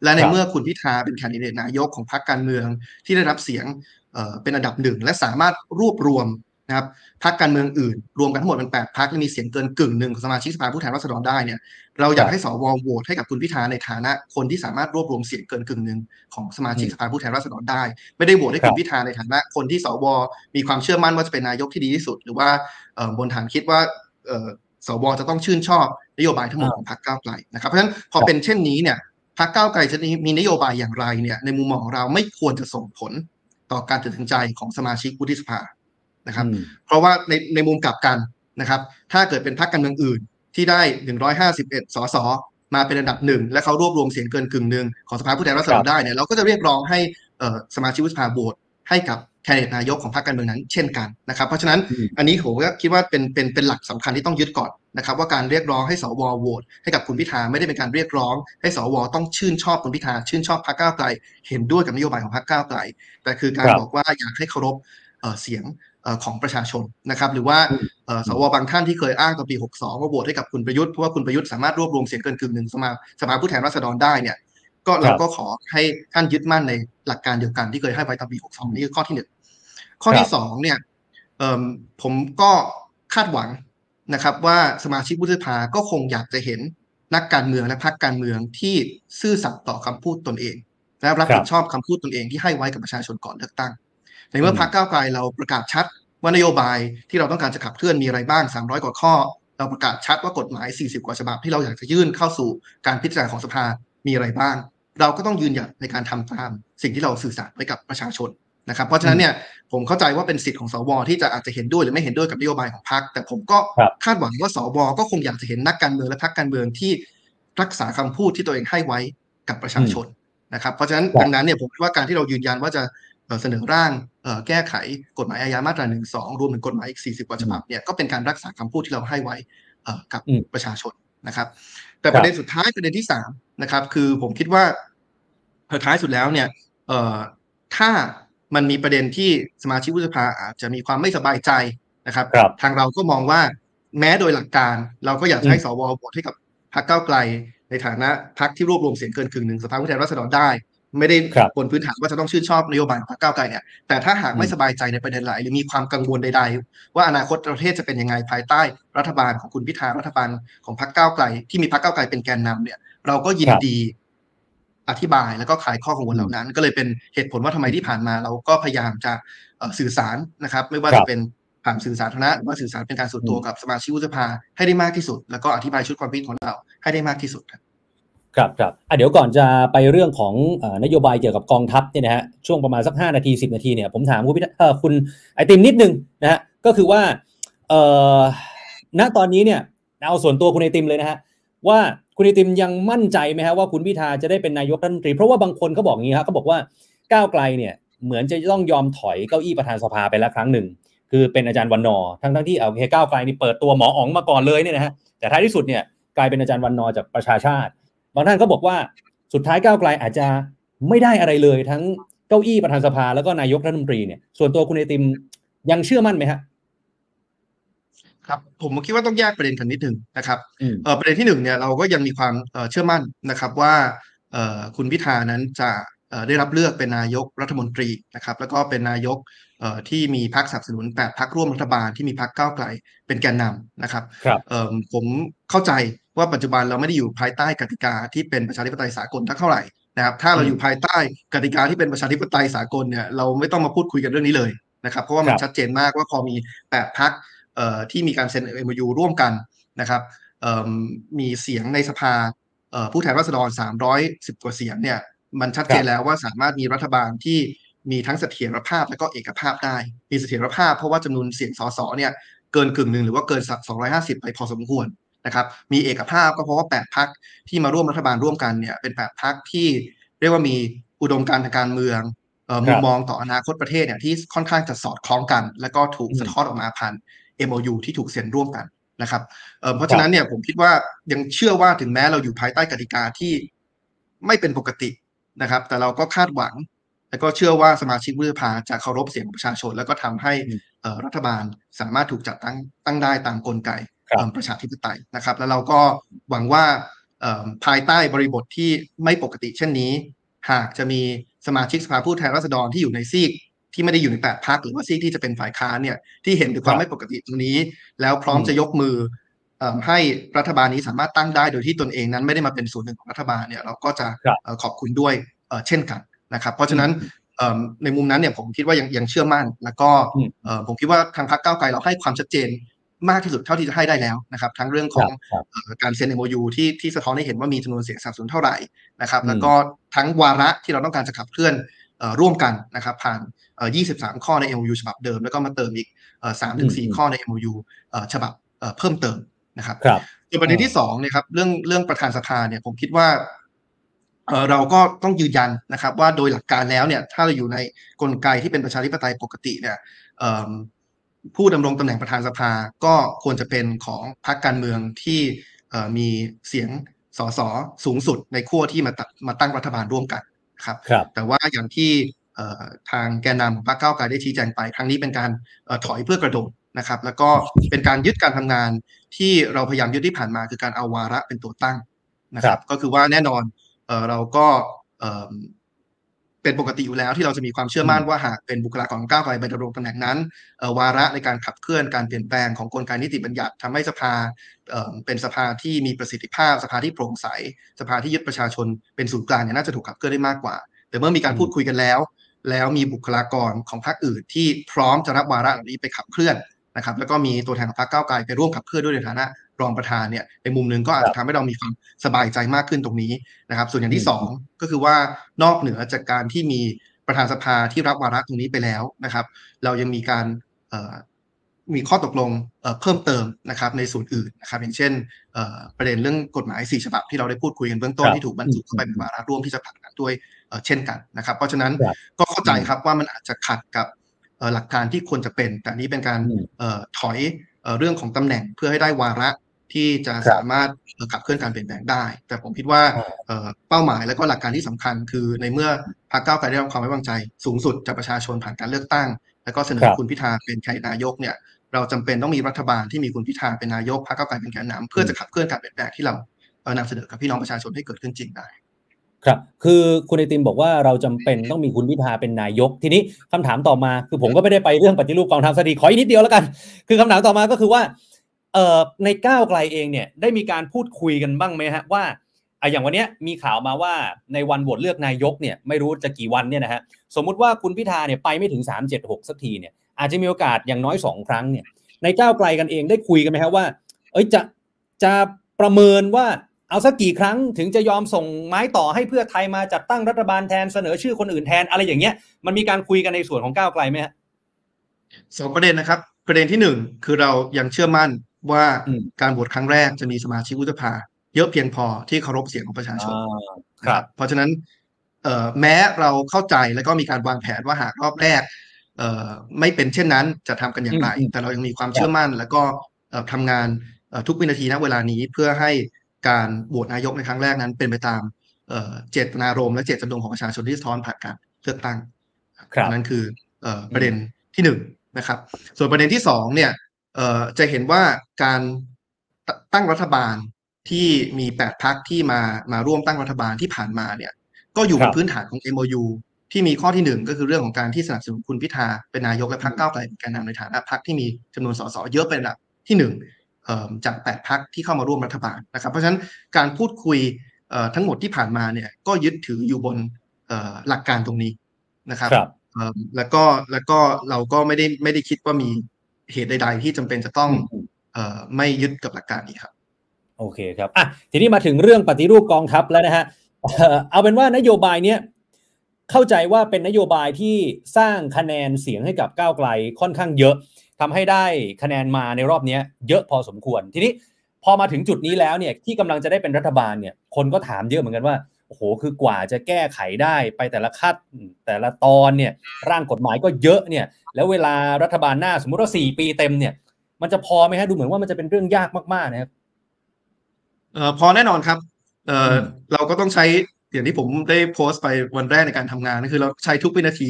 และในครับเมื่อคุณพิธาเป็นแคนดิเดตนายกของพรรคการเมืองที่ได้รับเสียงเอ่อเป็นอันดับหนึ่งและสามารถรวบรวม นะครับพรรคการเมืองอื่น รวมกันทั้งหมดเป็นแปดพรรคและมีเสียงเกินกึ่งหนึ่งของสมาชิกสภาผู้แทนราษฎรได้เนี่ยเราอยากให้สวโหวตให้กับคุณพิธาในฐานะ คนที่สามารถรวบรวมเสียงเกินกึ่งหนึ่งของสมาชิกอืมสภาผู้แทนราษฎรได้ ไม่ได้โหวตให้ครัคุบณพิธาในฐานะ คนที่สวมีความเชื่อมั่นว่าจะเป็นนายกที่ดีที่สุด หรือว่าเอ่อบนฐานคิดว่าเอ่อสวจะต้องชื่นชอบนโยบายทั้งหมดของพรรคก้าวไกลนะครับเพราะฉะนั้นพอเป็นเช่นนี้เนี่ยพรรคก้าวไกลจะมีนโยบายอย่างไรเนี่ยในมุมมองของเราไม่ควรจะส่งผลต่อการตัดสินใจของสมาชิกวุฒิสภา นะครับอืมเพราะว่าในในมุมกลับกันนะครับ ถ้าเกิดเป็นพรรคการเมืองอื่น ที่ได้ 151 สสมาเป็นอันดับหนึ่งและเขารวบรวมเสียงเกินกึ่งหนึ่งของสภาผู้แทนราษฎครัรบได้เนี่ยเราก็จะเรียกร้องให้เอ่อสมาชิกวุฒิสภาโหวตให้กับแคนดิเดตนายกของพรรคการเมืองนั้นเช่นกันนะครับ เพราะฉะนั้นอืมอันนี้ผมก็คิดว่าเป็นเป็นเป็นหลักสำคัญที่ต้องยึดก่อนนะครับว่าการเรียกร้องให้สวโหวตให้กับคุณพิธาไม่ได้เป็นการเรียกร้อง ให้สวต้องชื่นชอบคุณพิธาชื่นชอบพรรคก้าวไกล เห็นด้วยกับนโยบายของพรรคก้าวไกล แต่คือการครับบอกว่าอยากให้เคารพเอ่อเสียงเอ่อ ของประชาชนนะครับ หรือว่าอืมเอ่อสวบางท่านที่เคยอ้างตอนปี 62 ว่าโหวตให้กับคุณประยุทธ์เพราะว่าคุณประยุทธ์สามารถรวบรวมเสียงเกินกึ่งหนึ่งสมาสภาผู้แทนราษฎรได้เนี่ย ก็เราก็ขอให้ท่านยึดมั่นในหลักการเดียวกันที่เคยให้ไว้ตอนปี 62 นี่คือข้อที่หนึ่งข้อครัที่บสองเนี่ยเอิ่มผมก็คาดหวังนะครับว่าสมาชิกวุฒิสภาก็คงอยากจะเห็นนักการเมืองและพรรคการเมืองที่ซื่อสัตย์ต่อคำพูดตนเองและรับผิดชอบคำพูดตนเองที่ให้ไว้กับประชาชนก่อนเลือกตั้ง ในเมื่ออืมพรรคก้าวไกลเราประกาศชัดว่านโยบายที่เราต้องการจะขับเคลื่อนมีอะไรบ้าง 300 กว่าข้อ เราประกาศชัดว่ากฎหมาย 40 กว่าฉบับที่เราอยากจะยื่นเข้าสู่การพิจารณาของสภามีอะไรบ้าง เราก็ต้องยืนหยัดในการทำตามสิ่งที่เราสื่อสารไว้กับประชาชนนะครับ เพราะฉะนั้นเนี่ยผมเข้าใจว่าเป็นสิทธิ์ของสวที่จะอาจจะเห็นด้วยหรือไม่เห็นด้วยกับนโยบายของพรรคแต่ผมก็ครับคาดหวังว่าสวก็คงอยากจะเห็นนักการเมืองและพรรคการเมืองที่รักษาคำพูดที่ตัวเองให้ไว้กับประชาชนนะครับ เพราะฉะนั้นครับดังนั้นเนี่ยผมคิดว่าการที่เรายืนยันว่าจะ เอ่อเสนอร่างเอ่อแก้ไขกฎหมายอาญามาตราหนึ่งสองรวมถึงกฎหมายอีก 40 กว่าฉบับเนี่ยก็เป็นการรักษาคำพูดที่เราให้ไว้เอ่อกับอืมประชาชนนะครับ แต่ครับประเด็นสุดท้ายประเด็นที่สามนะครับคือผมคิดว่าสุดท้ายสุดแล้วเนี่ยเอ่อถ้ามันมีประเด็นที่สมาชิกวุฒิสภาอาจจะมีความไม่สบายใจนะครับครับทางเราก็มองว่าแม้โดยหลักการ เราก็อยากจะให้สวโหวตให้กับพรรคก้าวไกล ในฐานะพรรคที่รวบรวมเสียงเกินครึ่งหนึ่งสภาผู้แทนราษฎรได้ ไม่ได้ครับบนพื้นฐานว่าจะต้องชื่นชอบนโยบายของพรรคก้าวไกลเนี่ยแต่ถ้าหากไม่อืมสบายใจในประเด็นไหนหรือมีความกังวลใด ๆ ว่าอนาคตประเทศจะเป็นยังไงภายใต้รัฐบาลของคุณพิธารัฐบาลของพรรคก้าวไกล ที่มีพรรคก้าวไกลเป็นแกนนำเนี่ย เราก็ยินครับดีอธิบายแล้วก็คลายข้อกังวลเหล่านั้น ก็เลยเป็นเหตุผลว่าทำไมที่ผ่านมา เราก็พยายามจะเอ่อสื่อสารนะครับ ไม่ว่าครัจะบเป็นผ่านสื่อสาธารณะหรือว่าสื่อสารเป็นการส่วนตัวอืมกับสมาชิกวุฒิสภาให้ได้มากที่สุด แล้วก็อธิบายชุดความคิดของเราให้ได้มากที่สุดครับ ครับครับอะเดี๋ยวก่อนจะไปเรื่องของอนโยบายเกี่ยวกับกองทัพเนี่ยนะฮะช่วงประมาณสัก 5 นาที 10 นาทีเนี่ยผมถามคุณพิธาเออคุณไอติมนิดนึงนะฮะก็คือว่าเอ่อณตอนนี้เนี่ยเอาส่วนตัวคุณไอติมเลยนะฮะว่าคุณไอติมยังมั่นใจไหมฮะว่าคุณพิธาจะได้เป็นนายกรัฐมนตรี เพราะว่าบางคนเขาบอกงี้ฮะเขาบอกว่าก้าวไกลเนี่ยเหมือนจะต้องยอมถอยเก้าอี้ประธานสภาไปแล้วครั้งหนึ่ง คือเป็นอาจารย์วันนอทั้งทั้งที่เอาโอเคก้าวไกลนี่เปิดตัวหมออ๋องมาก่อนเลยเนี่ยนะฮะแต่ท้ายที่สุดเนี่ยกลายเป็นอาจารย์วันนอจากประชาชาติ บางท่านก็บอกว่าสุดท้ายก้าวไกลอาจจะไม่ได้อะไรเลย ทั้งเก้าอี้ประธานสภาแล้วก็นายกรัฐมนตรีเนี่ยส่วนตัวคุณไอติมยังเชื่อมั่นไหมฮะครับผมคิดว่าต้องแยกประเด็นกันนิดหนึ่งนะครับอืมเอ่อประเด็นที่หนึ่งเนี่ยเราก็ยังมีความเอ่อเชื่อมั่นนะครับว่าเอ่อคุณพิธานั้นจะเอ่อได้รับเลือกเป็นนายกรัฐมนตรีนะครับ แล้วก็เป็นนายกเอ่อที่มีพรรคสนับสนุนแปดพรรคร่วมรัฐบาลที่มีพรรคก้าวไกลเป็นแกนนำนะครับครับเอ่อผมเข้าใจ ว่าปัจจุบันเราไม่ได้อยู่ภายใต้กติกาที่เป็นประชาธิปไตยสากลเท่าไหร่นะครับถ้าเราอืมอยู่ภายใต้กติกาที่เป็นประชาธิปไตยสากลเนี่ยเราไม่ต้องมาพูดคุยกันเรื่องนี้เลยนะครับเพราะว่ามันครับชัดเจนมากว่าพอมีแปดพรรคเอ่อที่มีการเซ็น MOU ร่วมกันนะครับเอิ่มมีเสียงในสภาเอ่อผู้แทนราษฎร 310 กว่าเสียงเนี่ยมันชัดเจนแล้วว่าสามารถมีรัฐบาลที่มีทั้งเสถียรภาพและก็เอกภาพได้ มีเสถียรภาพเพราะว่าจำนวนเสียงสสเนี่ยเกินกึ่งหนึ่งหรือว่าเกินสัก250 ไปพอสมควร นะครับมีเอกภาพก็เพราะว่า 8พักที่มาร่วมรัฐบาลร่วมกันเนี่ยเป็น 8พักที่เรียกว่ามีอุดมการณ์ทางการเมืองเอ่อครัมุบมมองต่ออนาคตประเทศเนี่ยที่ค่อนข้างจะสอดคล้องกัน แล้วก็ถูกอืมสะท้อนออกมาผ่าน MOU ที่ถูกเซ็นร่วมกันนะครับเอ่อเพราะฉะนั้นเนี่ยผมคิดว่ายังเชื่อว่าถึงแม้เราอยู่ภายใต้กติกาที่ไม่เป็นปกตินะครับ แต่เราก็คาดหวัง แล้วก็เชื่อว่าสมาชิกวุฒิสภาจะเคารพเสียงของประชาชน แล้วก็ทำให้อืมเอ่อรัฐบาลสามารถถูกจัดตั้งตั้งได้ตามกลไกครับเอิ่ม ประชาธิปไตยนะครับ แล้วเราก็หวังว่าเอิ่มภายใต้บริบทที่ไม่ปกติเช่นนี้ หากจะมีสมาชิกสภาผู้แทนราษฎรที่อยู่ในซีกที่ไม่ได้อยู่ในแปดพักหรือว่าซีกที่จะเป็นฝ่ายค้านเนี่ยที่เห็นถึงความครับไม่ปกติตรงนี้ แล้วพร้อมอืมจะยกมือเอิ่มให้รัฐบาลนี้สามารถตั้งได้โดยที่ตนเองนั้นไม่ได้มาเป็นส่วนหนึ่งของรัฐบาลเนี่ยเราก็จะครับเอ่อขอบคุณด้วยเอ่อเช่นกันนะครับ เพราะฉะนั้นเอิ่มในมุมนั้นเนี่ยผมคิดว่ายังยังเชื่อมั่น แล้วก็อืมเอ่อผมคิดว่าทางพรรคก้าวไกลเราให้ความชัดเจน มากที่สุดเท่าที่จะให้ได้แล้วนะครับ ทั้งเรื่องของครับเอ่อการเซ็น MOU ที่ที่สะท้อนให้เห็นว่ามีจำนวนเสียงสนับสนุนเท่าไหร่นะครับอืมแล้วก็ทั้งวาระที่เราต้องการจะขับเคลื่อนเอ่อร่วมกันนะครับผ่านเอ่อ23 ข้อใน MOU ฉบับเดิม แล้วก็มาเติมอีกเอ่อ3ถึงอืม4ข้อใน MOU เอ่อฉบับเอ่อเพิ่มเติมนะครับครับส่วนประเด็นที่สองเนี่ยครับเรื่องเรื่องประธานสภาเนี่ยผมคิดว่าเอ่อเราก็ต้องยืนยันนะครับ ว่าโดยหลักการแล้วเนี่ยถ้าเราอยู่ในกลไกที่เป็นประชาธิปไตยปกติเนี่ยเอ่อ ผู้ดำรงตำแหน่งประธานสภาก็ควรจะเป็นของพรรคการเมืองที่เอ่อมีเสียงสสสูงสุดในขั้วที่มาตัดมาตั้งรัฐบาลร่วมกันครับครับแต่ว่าอย่างที่เอ่อทางแกนนำของพรรคก้าวไกลได้ชี้แจงไป ครั้งนี้เป็นการเอ่อถอยเพื่อกระโดดนะครับ แล้วก็เป็นการยึดการทำงานที่เราพยายามยึดที่ผ่านมาคือการเอาวาระเป็นตัวตั้งนะคครัรับบก็คือว่าแน่นอนเอ่อเราก็ เอ่อเป็นปกติอยู่แล้วที่เราจะมีความเชื่อมั่นว่าหากเป็นบุคลากรของก้าวไกลไปดำรงตำแหน่งนั้นเอ่อวาระในการขับเคลื่อนการเปลี่ยนแปลงของกลไกนิติบัญญัติทำให้สภาเอ่อเป็นสภาที่มีประสิทธิภาพ สภาที่โปร่งใส สภาที่ยึดประชาชนเป็นศูนย์กลางเนี่ยน่าจะถูกขับเคลื่อนได้มากกว่า แต่เมื่อมีการพูดคุยกันแล้ว แล้วมีบุคลากรของพรรคอื่น ที่พร้อมจะรับวาระเหล่านี้ไปขับเคลื่อนนะครับแล้วก็มีตัวแทนของพรรคก้าวไกลไปร่วมขับเคลื่อนด้วยในฐานะ รองประธานเนี่ยในมุมหนึ่งก็อาจจะทำให้เรามีความสบายใจมากขึ้นตรงนี้นะครับ ส่วนอย่างที่สองก็คือว่านอกเหนือจากการที่มีประธานสภาที่รับวาระตรงนี้ไปแล้วนะครับ เรายังมีการเอ่อมีข้อตกลงเอ่อเพิ่มเติมนะครับในส่วนอื่นนะครับ อย่างเช่นเอ่อประเด็นเรื่องกฎหมายสี่ฉบับที่เราได้พูดคุยกันเบื้องต้นครับที่ถูกบรรจุเข้าไปเป็นวาระร่วมที่จะผลักดันด้วยเอ่อเช่นกันนะครับ เพราะฉะนั้นครับก็เข้าใจครับว่ามันอาจจะขัดกับเอ่อหลักการที่ควรจะเป็น แต่อันนี้เป็นการอืมเอ่อถอยเอ่อเรื่องของตำแหน่งเพื่อให้ได้วาระ ที่จะครับสามารถเอ่อขับเคลื่อนการเปลี่ยนแปลงได้ แต่ผมคิดว่าอ๋อเอ่อเป้าหมายและก็หลักการที่สำคัญ คือในเมื่อพรรคก้าวไกลได้รับความไว้วางใจ สูงสุดจากประชาชนผ่านการเลือกตั้ง แล้วก็เสนอครับคุณพิธาเป็นแคนดิเดตนายกเนี่ยเราจำเป็นต้องมีรัฐบาลที่มีคุณพิธาเป็นนายกพรรคก้าวไกลเป็นแกนนำเพื่อจะขับเคลื่อนการเปลี่ยนแปลงที่เราเอ่อนำเสนอกับพี่น้องประชาชนให้เกิดขึ้นจริงได้ครับ คือคุณไอติมบอกว่าเราจำเป็นต้องมีคุณพิธาเป็นนายก ทีนี้คำถามต่อมา คือผมก็ไม่ได้ไปเรื่องปฏิรูปกองทัพสดีขออีกนิดเดียวแล้วกัน คือคำถามต่อมาก็คือว่า เอ่อในก้าวไกลเองเนี่ยได้มีการพูดคุยกันบ้างไหมฮะว่าอะอย่างวันเนี้ยมีข่าวมาว่าในวันโหวตเลือกนายกเนี่ยไม่รู้จะกี่วันเนี่ยนะฮะสมมุติว่าคุณพิธาเนี่ยไปไม่ถึง 3 7 6 สักทีเนี่ยอาจจะมีโอกาสอย่างน้อยสองครั้งเนี่ยในก้าวไกลกันเองได้คุยกันไหมครับว่า เอ้ยจะจะประเมินว่าเอาสักกี่ครั้งถึงจะยอมส่งไม้ต่อให้เพื่อไทยมาจัดตั้งรัฐบาลแทนเสนอชื่อคนอื่นแทนอะไรอย่างเงี้ยมันมีการคุยกันในส่วนของก้าวไกลไหมฮะสองประเด็นนะครับ ประเด็นที่หนึ่งคือเรายังเชื่อมั่น ว่าอืมการโหวตครั้งแรกจะมีสมาชิกวุฒิสภา เยอะเพียงพอที่เคารพเสียงของประชาชนครับ เพราะฉะนั้นเอ่อแม้เราเข้าใจแล้วก็มีการวางแผนว่าหากรอบแรกเอ่อไม่เป็นเช่นนั้นจะทำกันอย่างไรอืมแต่เรายังมีความเชื่อมั่น แล้วก็เอ่อทำงานเอ่อทุกวินาทีณเวลานี้เพื่อให้การโหวตนายกในครั้งแรกนั้น เป็นไปตามเอ่อเจตนารมณ์และเจตจำนงของประชาชนที่สะท้อนผ่านการเลือกตั้งครับนั่นคือเอ่อประเด็นที่หนึ่งนะครับ ส่วนประเด็นที่สองเนี่ยเอ่อ จะเห็นว่าการตตั้งรัฐบาลที่มีแปดพักที่มามาร่วมตั้งรัฐบาลที่ผ่านมาเนี่ย ก็อยู่บครันบพื้นฐานของ MOU ที่มีข้อที่หนึ่งก็คือเรื่องของการที่สนับสนุนคุณพิธาเป็นนายกและพรรคก้าวไกลเป็นแกนนำในฐานะพรรคที่มีจำนวนสสเยอะเป็นอันดับที่หนึ่งเอ่อจากแปดพรรคที่เข้ามาร่วมรัฐบาลนะครับ เพราะฉะนั้นการพูดคุยเอ่อทั้งหมดที่ผ่านมาเนี่ยก็ยึดถืออยู่บนเอ่อหลักการตรงนี้นะครับครับเอ่อแล้วก็แล้วก็เราก็ไม่ได้ไม่ได้คิดว่ามี เหตุใด ๆ ที่จำเป็นจะต้องเอไม่ยึดกับหลักการนี้ครับ โอเคครับอะทีนี้มาถึงเรื่องปฏิรูปกองทัพแล้วนะฮะเอาเป็นว่านโยบายเนี้ยเข้าใจว่าเป็นนโยบายที่สร้างคะแนนเสียงให้กับก้าวไกลค่อนข้างเยอะทำให้ได้คะแนนมาในรอบเนี้ยเยอะพอสมควร ทีนี้พอมาถึงจุดนี้แล้วเนี่ยที่กำลังจะได้เป็นรัฐบาลเนี่ยคนก็ถามเยอะเหมือนกันว่าโอ้โหคือกว่าจะแก้ไขได้ไปแต่ละขั้นแต่ละตอนเนี่ยร่างกฎหมายก็เยอะเนี่ย แล้วเวลารัฐบาลหน้าสมมุติว่าสี่ปีเต็มเนี่ย มันจะพอไหมฮะดูเหมือนว่ามันจะเป็นเรื่องยากมากๆนะครับเอ่อพอแน่นอนครับเอ่ออมเราก็ต้องใช้อย่างที่ผมได้โพสต์ไปวันแรกในการทำงานก็คือเราใช้ทุกวินาที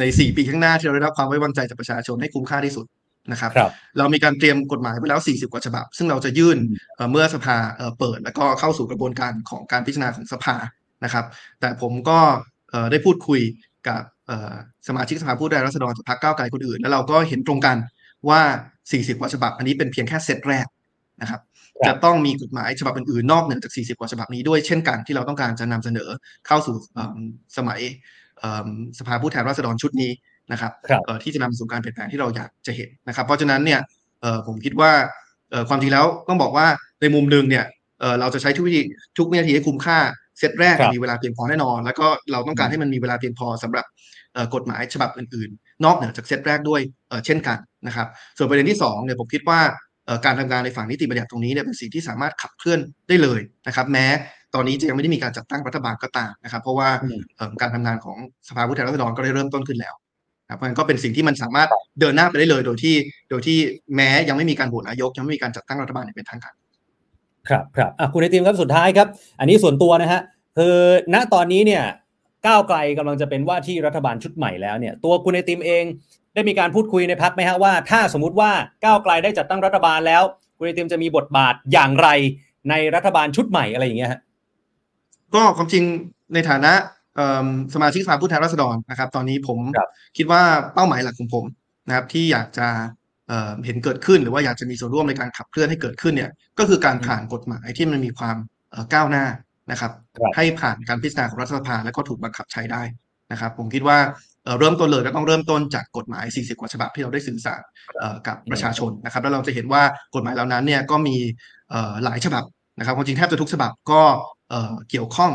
ในสี่ปีข้างหน้าที่เราได้รับความไว้วางใจจากประชาชนให้คุ้มค่าที่สุดนะครับครับเรามีการเตรียมกฎหมายไปแล้ว 40 กว่าฉบับ ซึ่งเราจะยื่นอืมเอ่อเมื่อสภาเอ่อเปิด แล้วก็เข้าสู่กระบวนการของการพิจารณาของสภานะครับ แต่ผมก็เอ่อได้พูดคุยกับเอ่อ สมาชิกสภาผู้แทนราษฎรจากพรรคก้าวไกลคนอื่น แล้วเราก็เห็นตรงกันว่า 40 กว่าฉบับ อันนี้เป็นเพียงแค่เซตแรกนะครับครับจะต้องมีกฎหมายฉบับอื่นๆนอกเหนือจาก 40 กว่าฉบับนี้ด้วยเช่นกันที่เราต้องการจะนำเสนอเข้าสู่เอิ่มสมัยเอิ่มสภาผู้แทนราษฎรชุดนี้นะครับครับเอ่อที่จะนำสู่การเปลี่ยนแปลงที่เราอยากจะเห็นนะครับ เพราะฉะนั้นเนี่ยเอ่อผมคิดว่าเอ่อความจริงแล้วต้องบอกว่าในมุมหนึ่งเนี่ยเอ่อเราจะใช้ทุกวิธีทุกวินาทีให้คุ้มค่าเซตแรกครับมีเวลาเพียงพอแน่นอน แล้วก็เราต้องการให้มันมีเวลาเพียงพอสำหรับเอ่อ กฎหมายฉบับอื่นๆ นอกเหนือจากเซตแรกด้วยเอ่อเช่นกันนะครับ ส่วนประเด็นที่สองเนี่ยผมคิดว่าเอ่อการทำงานในฝั่งนิติบัญญัติตรงนี้เนี่ยเป็นสิ่งที่สามารถขับเคลื่อนได้เลยนะครับ แม้ตอนนี้จะยังไม่ได้มีการจัดตั้งรัฐบาลก็ตามนะครับ เพราะว่าอืมเอ่อการทำงานของสภาผู้แทนราษฎรก็ได้เริ่มต้นขึ้นแล้วครับเพราะฉะนั้นก็เป็นสิ่งที่มันสามารถเดินหน้าไปได้เลย โดยที่โดยที่แม้ยังไม่มีการโหวตนายกยังไม่มีการจัดตั้งรัฐบาลอย่างเป็นทางการครับครับอะคุณไอติมครับสุดท้ายครับ อันนี้ส่วนตัวนะฮะคือณตอนนี้เนี่ย ก้าวไกลกำลังจะเป็นว่าที่รัฐบาลชุดใหม่แล้วเนี่ยตัวคุณไอติมเอง ได้มีการพูดคุยในพักไหมฮะว่า ถ้าสมมติว่าก้าวไกลได้จัดตั้งรัฐบาลแล้ว คุณไอติมจะมีบทบาทอย่างไรในรัฐบาลชุดใหม่อะไรอย่างเงี้ยฮะก็ความจริงในฐานะเอิ่มสมาชิกสภาผู้แทนราษฎรนะครับ ตอนนี้ผมครับคิดว่าเป้าหมายหลักของผมนะครับ ที่อยากจะเอ่อเห็นเกิดขึ้นหรือว่าอยากจะมีส่วนร่วมในการขับเคลื่อนให้เกิดขึ้นเนี่ยก็คือการผ่านกฎหมายที่มันมีความเอ่อก้าวหน้า นะครับครับให้ผ่านการพิจารณาของรัฐสภาและก็ถูกบังคับใช้ได้นะครับ ผมคิดว่าเอ่อเริ่มต้นเลยก็ต้องเริ่มต้นจากกฎหมาย 40 กว่าฉบับที่เราได้สื่อสารเอ่อกับประชาชนนะครับ แล้วเราจะเห็นว่ากฎหมายเหล่านั้นเนี่ยก็มีเอ่อหลายฉบับนะครับความจริงแทบจะทุกฉบับก็เอ่อเกี่ยวข้อง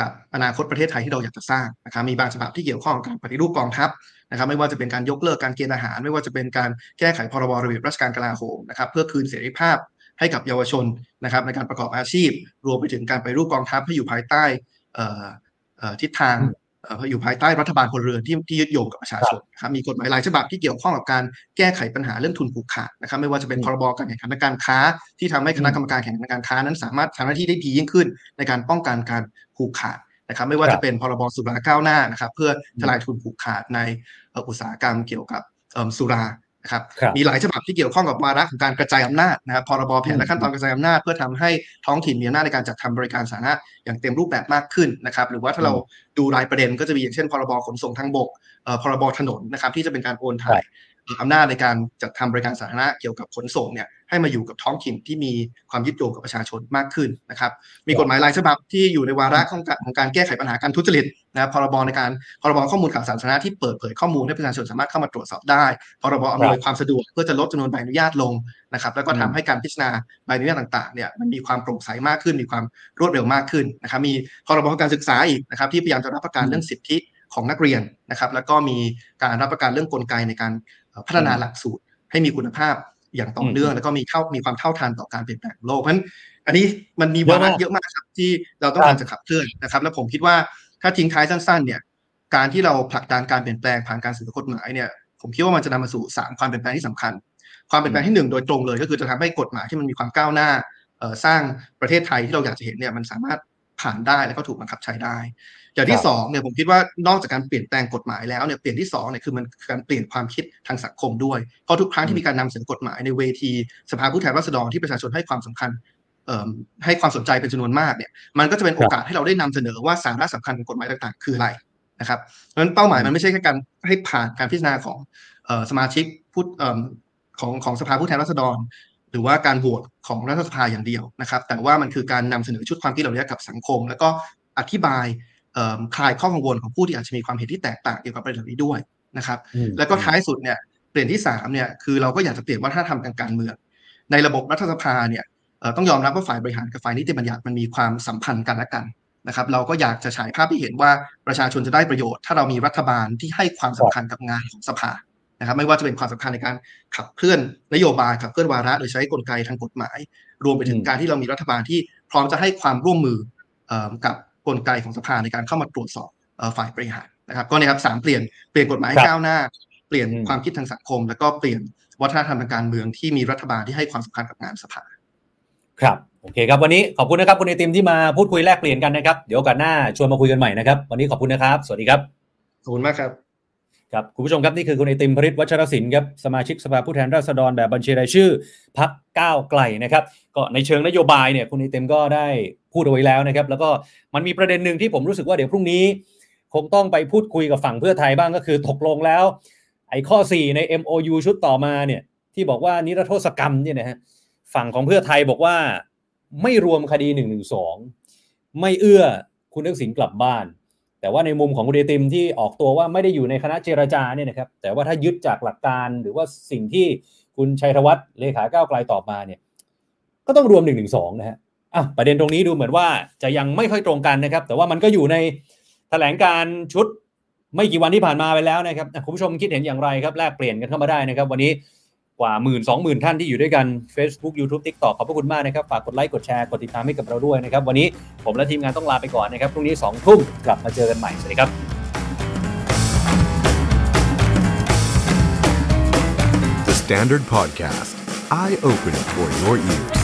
กับอนาคตประเทศไทยที่เราอยากจะสร้างนะครับมีบางฉบับที่เกี่ยวข้องกับการปฏิรูปกองทัพนะครับ ไม่ว่าจะเป็นการยกเลิกการเกณฑ์ทหาร ไม่ว่าจะเป็นการแก้ไขพรบระเบียบราชการกลาโหมนะครับ เพื่อคืนเสรีภาพ ให้กับเยาวชนนะครับในการประกอบอาชีพ รวมไปถึงการไปรูปกองทัพให้อยู่ภายใต้เอ่อเอ่อทิศทางเอ่ออยู่ภายใต้รัฐบาลพลเรือนที่ที่ยึดโยงกับประชาชนนะครับมีกฎหมายหลายฉบับที่เกี่ยวข้องกับการแก้ไขปัญหาเรื่องทุนผูกขาดนะครับไม่ว่าจะเป็นพรบการแข่งขันทางการค้า ที่ทำให้คณะกรรมการแข่งขันทางการค้านั้นสามารถทำหน้าที่ได้ดียิ่งขึ้น ในการป้องกันการผูกขาดนะครับไม่ว่าครัจะบเป็นพรบสุราก้าวหน้านะครับเพื่อทลายทุนผูกขาดในเอ่ออุตสาหกรรมเกี่ยวกับเอิ่มสุรา นะครับครับมีหลายฉบับที่เกี่ยวข้องกับวาระของการกระจายอำนาจนะครับพรบแผนและขั้นตอนกระจายอำนาจ เพื่อทำให้ท้องถิ่นมีอำนาจในการจัดทำบริการสาธารณะอย่างเต็มรูปแบบมากขึ้นนะครับหรือว่าถ้าเราดูรายประเด็นก็จะมีอย่างเช่นพรบขนส่งทางบกเอ่อพรบถนนนะครับที่จะเป็นการโอนถ่ายเอ่ออำนาจในการจัดทำบริการสาธารณะเกี่ยวกับขนส่งเนี่ยให้มาอยู่กับท้องถิ่นที่มีความยึดโยงกับประชาชนมากขึ้นนะครับ มีกฎหมายหลายฉบับที่อยู่ในวาระของการของการแก้ไขปัญหาการทุจริตนะครับพรบในการพรบข้อมูลข่าวสารสาธารณะที่เปิดเผยข้อมูลให้ประชาชนสามารถเข้ามาตรวจสอบได้พรบอำนวยความสะดวกเพื่อจะลดจำนวนใบอนุญาตลงนะครับ แล้วก็ทำให้การพิจารณาใบอนุญาตต่างๆเนี่ยมันมีความโปร่งใสมากขึ้น มีความรวดเร็วมากขึ้นนะครับ มีพรบการศึกษาอีกนะครับที่พยายามจะรับประกันเรื่องสิทธิของนักเรียนนะครับ แล้วก็มีการรับประกันเรื่องกลไกในการเอ่อ พัฒนาหลักสูตรให้มีคุณภาพอย่างต่อเนื่อง แล้วก็มีเท่ามีความเท่าทันต่อการเปลี่ยนแปลงของโลกเพราะฉะนั้นอันนี้มันมีวาระเยอะมากครับที่เราต้องการจะขับเคลื่อนนะครับ แล้วผมคิดว่าถ้าทิ้งท้ายสั้นๆเนี่ยการที่เราผลักดันการเปลี่ยนแปลงผ่านการสื่อกฎหมายเนี่ยผมคิดว่ามันจะนำมาสู่สามความเปลี่ยนแปลงที่สำคัญ ความเปลี่ยนแปลงที่หนึ่งโดยตรงเลย ก็คือจะทำให้กฎหมายที่มันมีความก้าวหน้าเอ่อสร้างประเทศไทยที่เราอยากจะเห็นเนี่ยมันสามารถผ่านได้แล้วก็ถูกบังคับใช้ได้ อย่างที่สองเนี่ยผมคิดว่านอกจากการเปลี่ยนแปลงกฎหมายแล้วเนี่ยเปลี่ยนที่สองเนี่ยคือมันการเปลี่ยนความคิดทางสังคมด้วยเพราะทุกครั้งที่มีการนำเสนอกฎหมายในเวทีสภาผู้แทนราษฎรที่ประชาชนให้ความสำคัญให้ความสนใจเป็นจำนวนมากเนี่ยมันก็จะเป็นโอกาสให้เราได้นำเสนอว่าสาระสำคัญของกฎหมายต่างๆ คืออะไรนะครับเพราะฉะนั้นเป้าหมายมันไม่ใช่แค่การให้ผ่านการพิจารณาของสมาชิกผู้ของของสภาผู้แทนราษฎร หรือว่าการโหวตของรัฐสภาอย่างเดียวนะครับ แต่ว่ามันคือการนำเสนอชุดความคิดเหล่านี้กับสังคม แล้วก็อธิบาย คลายข้อกังวลของผู้ที่อาจจะมีความเห็นที่แตกต่างเกี่ยวกับประเด็นเหล่านี้ด้วยนะครับอืมแล้วก็ท้ายสุดเนี่ยเปลี่ยนที่สามเนี่ยคือเราก็อยากจะเปลี่ยนวัฒนธรรมทางการเมือง ในระบบรัฐสภาเนี่ยเอ่อต้องยอมรับว่าฝ่ายบริหารกับฝ่ายนิติบัญญัติมันมีความสัมพันธ์กันและกันนะครับเราก็อยากจะฉายภาพที่เห็นว่าประชาชนจะได้ประโยชน์ ถ้าเรามีรัฐบาลที่ให้ความสำคัญกับงานของสภานะครับไม่ว่าจะเป็นความสำคัญในการขับเคลื่อนนโยบายขับเคลื่อนวาระ โดยใช้กลไกทางกฎหมาย รวมไปถึงอืมการที่เรามีรัฐบาลที่พร้อมจะให้ความร่วมมือเอ่อกับ กลไกของสภาในการเข้ามาตรวจสอบเอ่อฝ่ายบริหารนะครับ ก็เนี่ยครับสามเปลี่ยนเปลี่ยนกฎหมายครับก้าวหน้า เปลี่ยนอืมความคิดทางสังคม แล้วก็เปลี่ยนวัฒนธรรมทางการเมืองที่มีรัฐบาลที่ให้ความสำคัญกับงานสภา ครับโอเคครับวันนี้ขอบคุณนะครับคุณไอติมที่มาพูดคุยแลกเปลี่ยนกันนะครับ เดี๋ยวโอกาสหน้าชวนมาคุยกันใหม่นะครับ วันนี้ขอบคุณนะครับ สวัสดีครับขอบคุณมากครับ ครับคุณผู้ชมครับนี่คือคุณไอติมพริตวัชรศิลป์ครับสมาชิกสภาผู้แทนราษฎรแบบบัญชีรายชื่อพักก้าวไกลนะครับ ก็ในเชิงนโยบายเนี่ยคุณไอติมก็ได้พูดเอาไว้แล้วนะครับ แล้วก็มันมีประเด็นหนึ่งที่ผมรู้สึกว่าเดี๋ยวพรุ่งนี้ คงต้องไปพูดคุยกับฝั่งเพื่อไทยบ้างก็คือตกลงแล้ว ไอ้ข้อ 4 ใน MOU ชุดต่อมาเนี่ยที่บอกว่านิรโทษกรรมเนี่ยนะฮะฝั่งของเพื่อไทยบอกว่าไม่รวมคดี112ไม่เอื้อคุณทักษิณกลับบ้าน แต่ว่าในมุมของคุณเดติมที่ออกตัวว่าไม่ได้อยู่ในคณะเจรจาเนี่ยนะครับแต่ว่าถ้ายึดจากหลักการหรือว่าสิ่งที่คุณชัยธวัฒน์เลขาก้าวไกลตอบมาเนี่ยก็ต้องรวม1นึนะฮะอะประเด็นตรงนี้ดูเหมือนว่าจะยังไม่ค่อยตรงกันนะครับ แต่ว่ามันก็อยู่ในแถลงการชุดไม่กี่วันที่ผ่านมาไปแล้วนะครับคุณผู้ชมคิดเห็นอย่างไรครับแลกเปลี่ยนกันเข้ามาได้นะครับ วันนี้ กว่าหมื่นสองหมื่นท่านที่อยู่ด้วยกัน Facebook YouTube TikTok ขอบพระคุณมากนะครับ ฝากกดไลค์ กดแชร์ กดติดตามให้กับเราด้วยนะครับ วันนี้ผมและทีมงานต้องลาไปก่อนนะครับ พรุ่งนี้2ทุ่มกลับมาเจอกันใหม่ สวัสดีครับ The Standard Podcast, eye opening for your ears.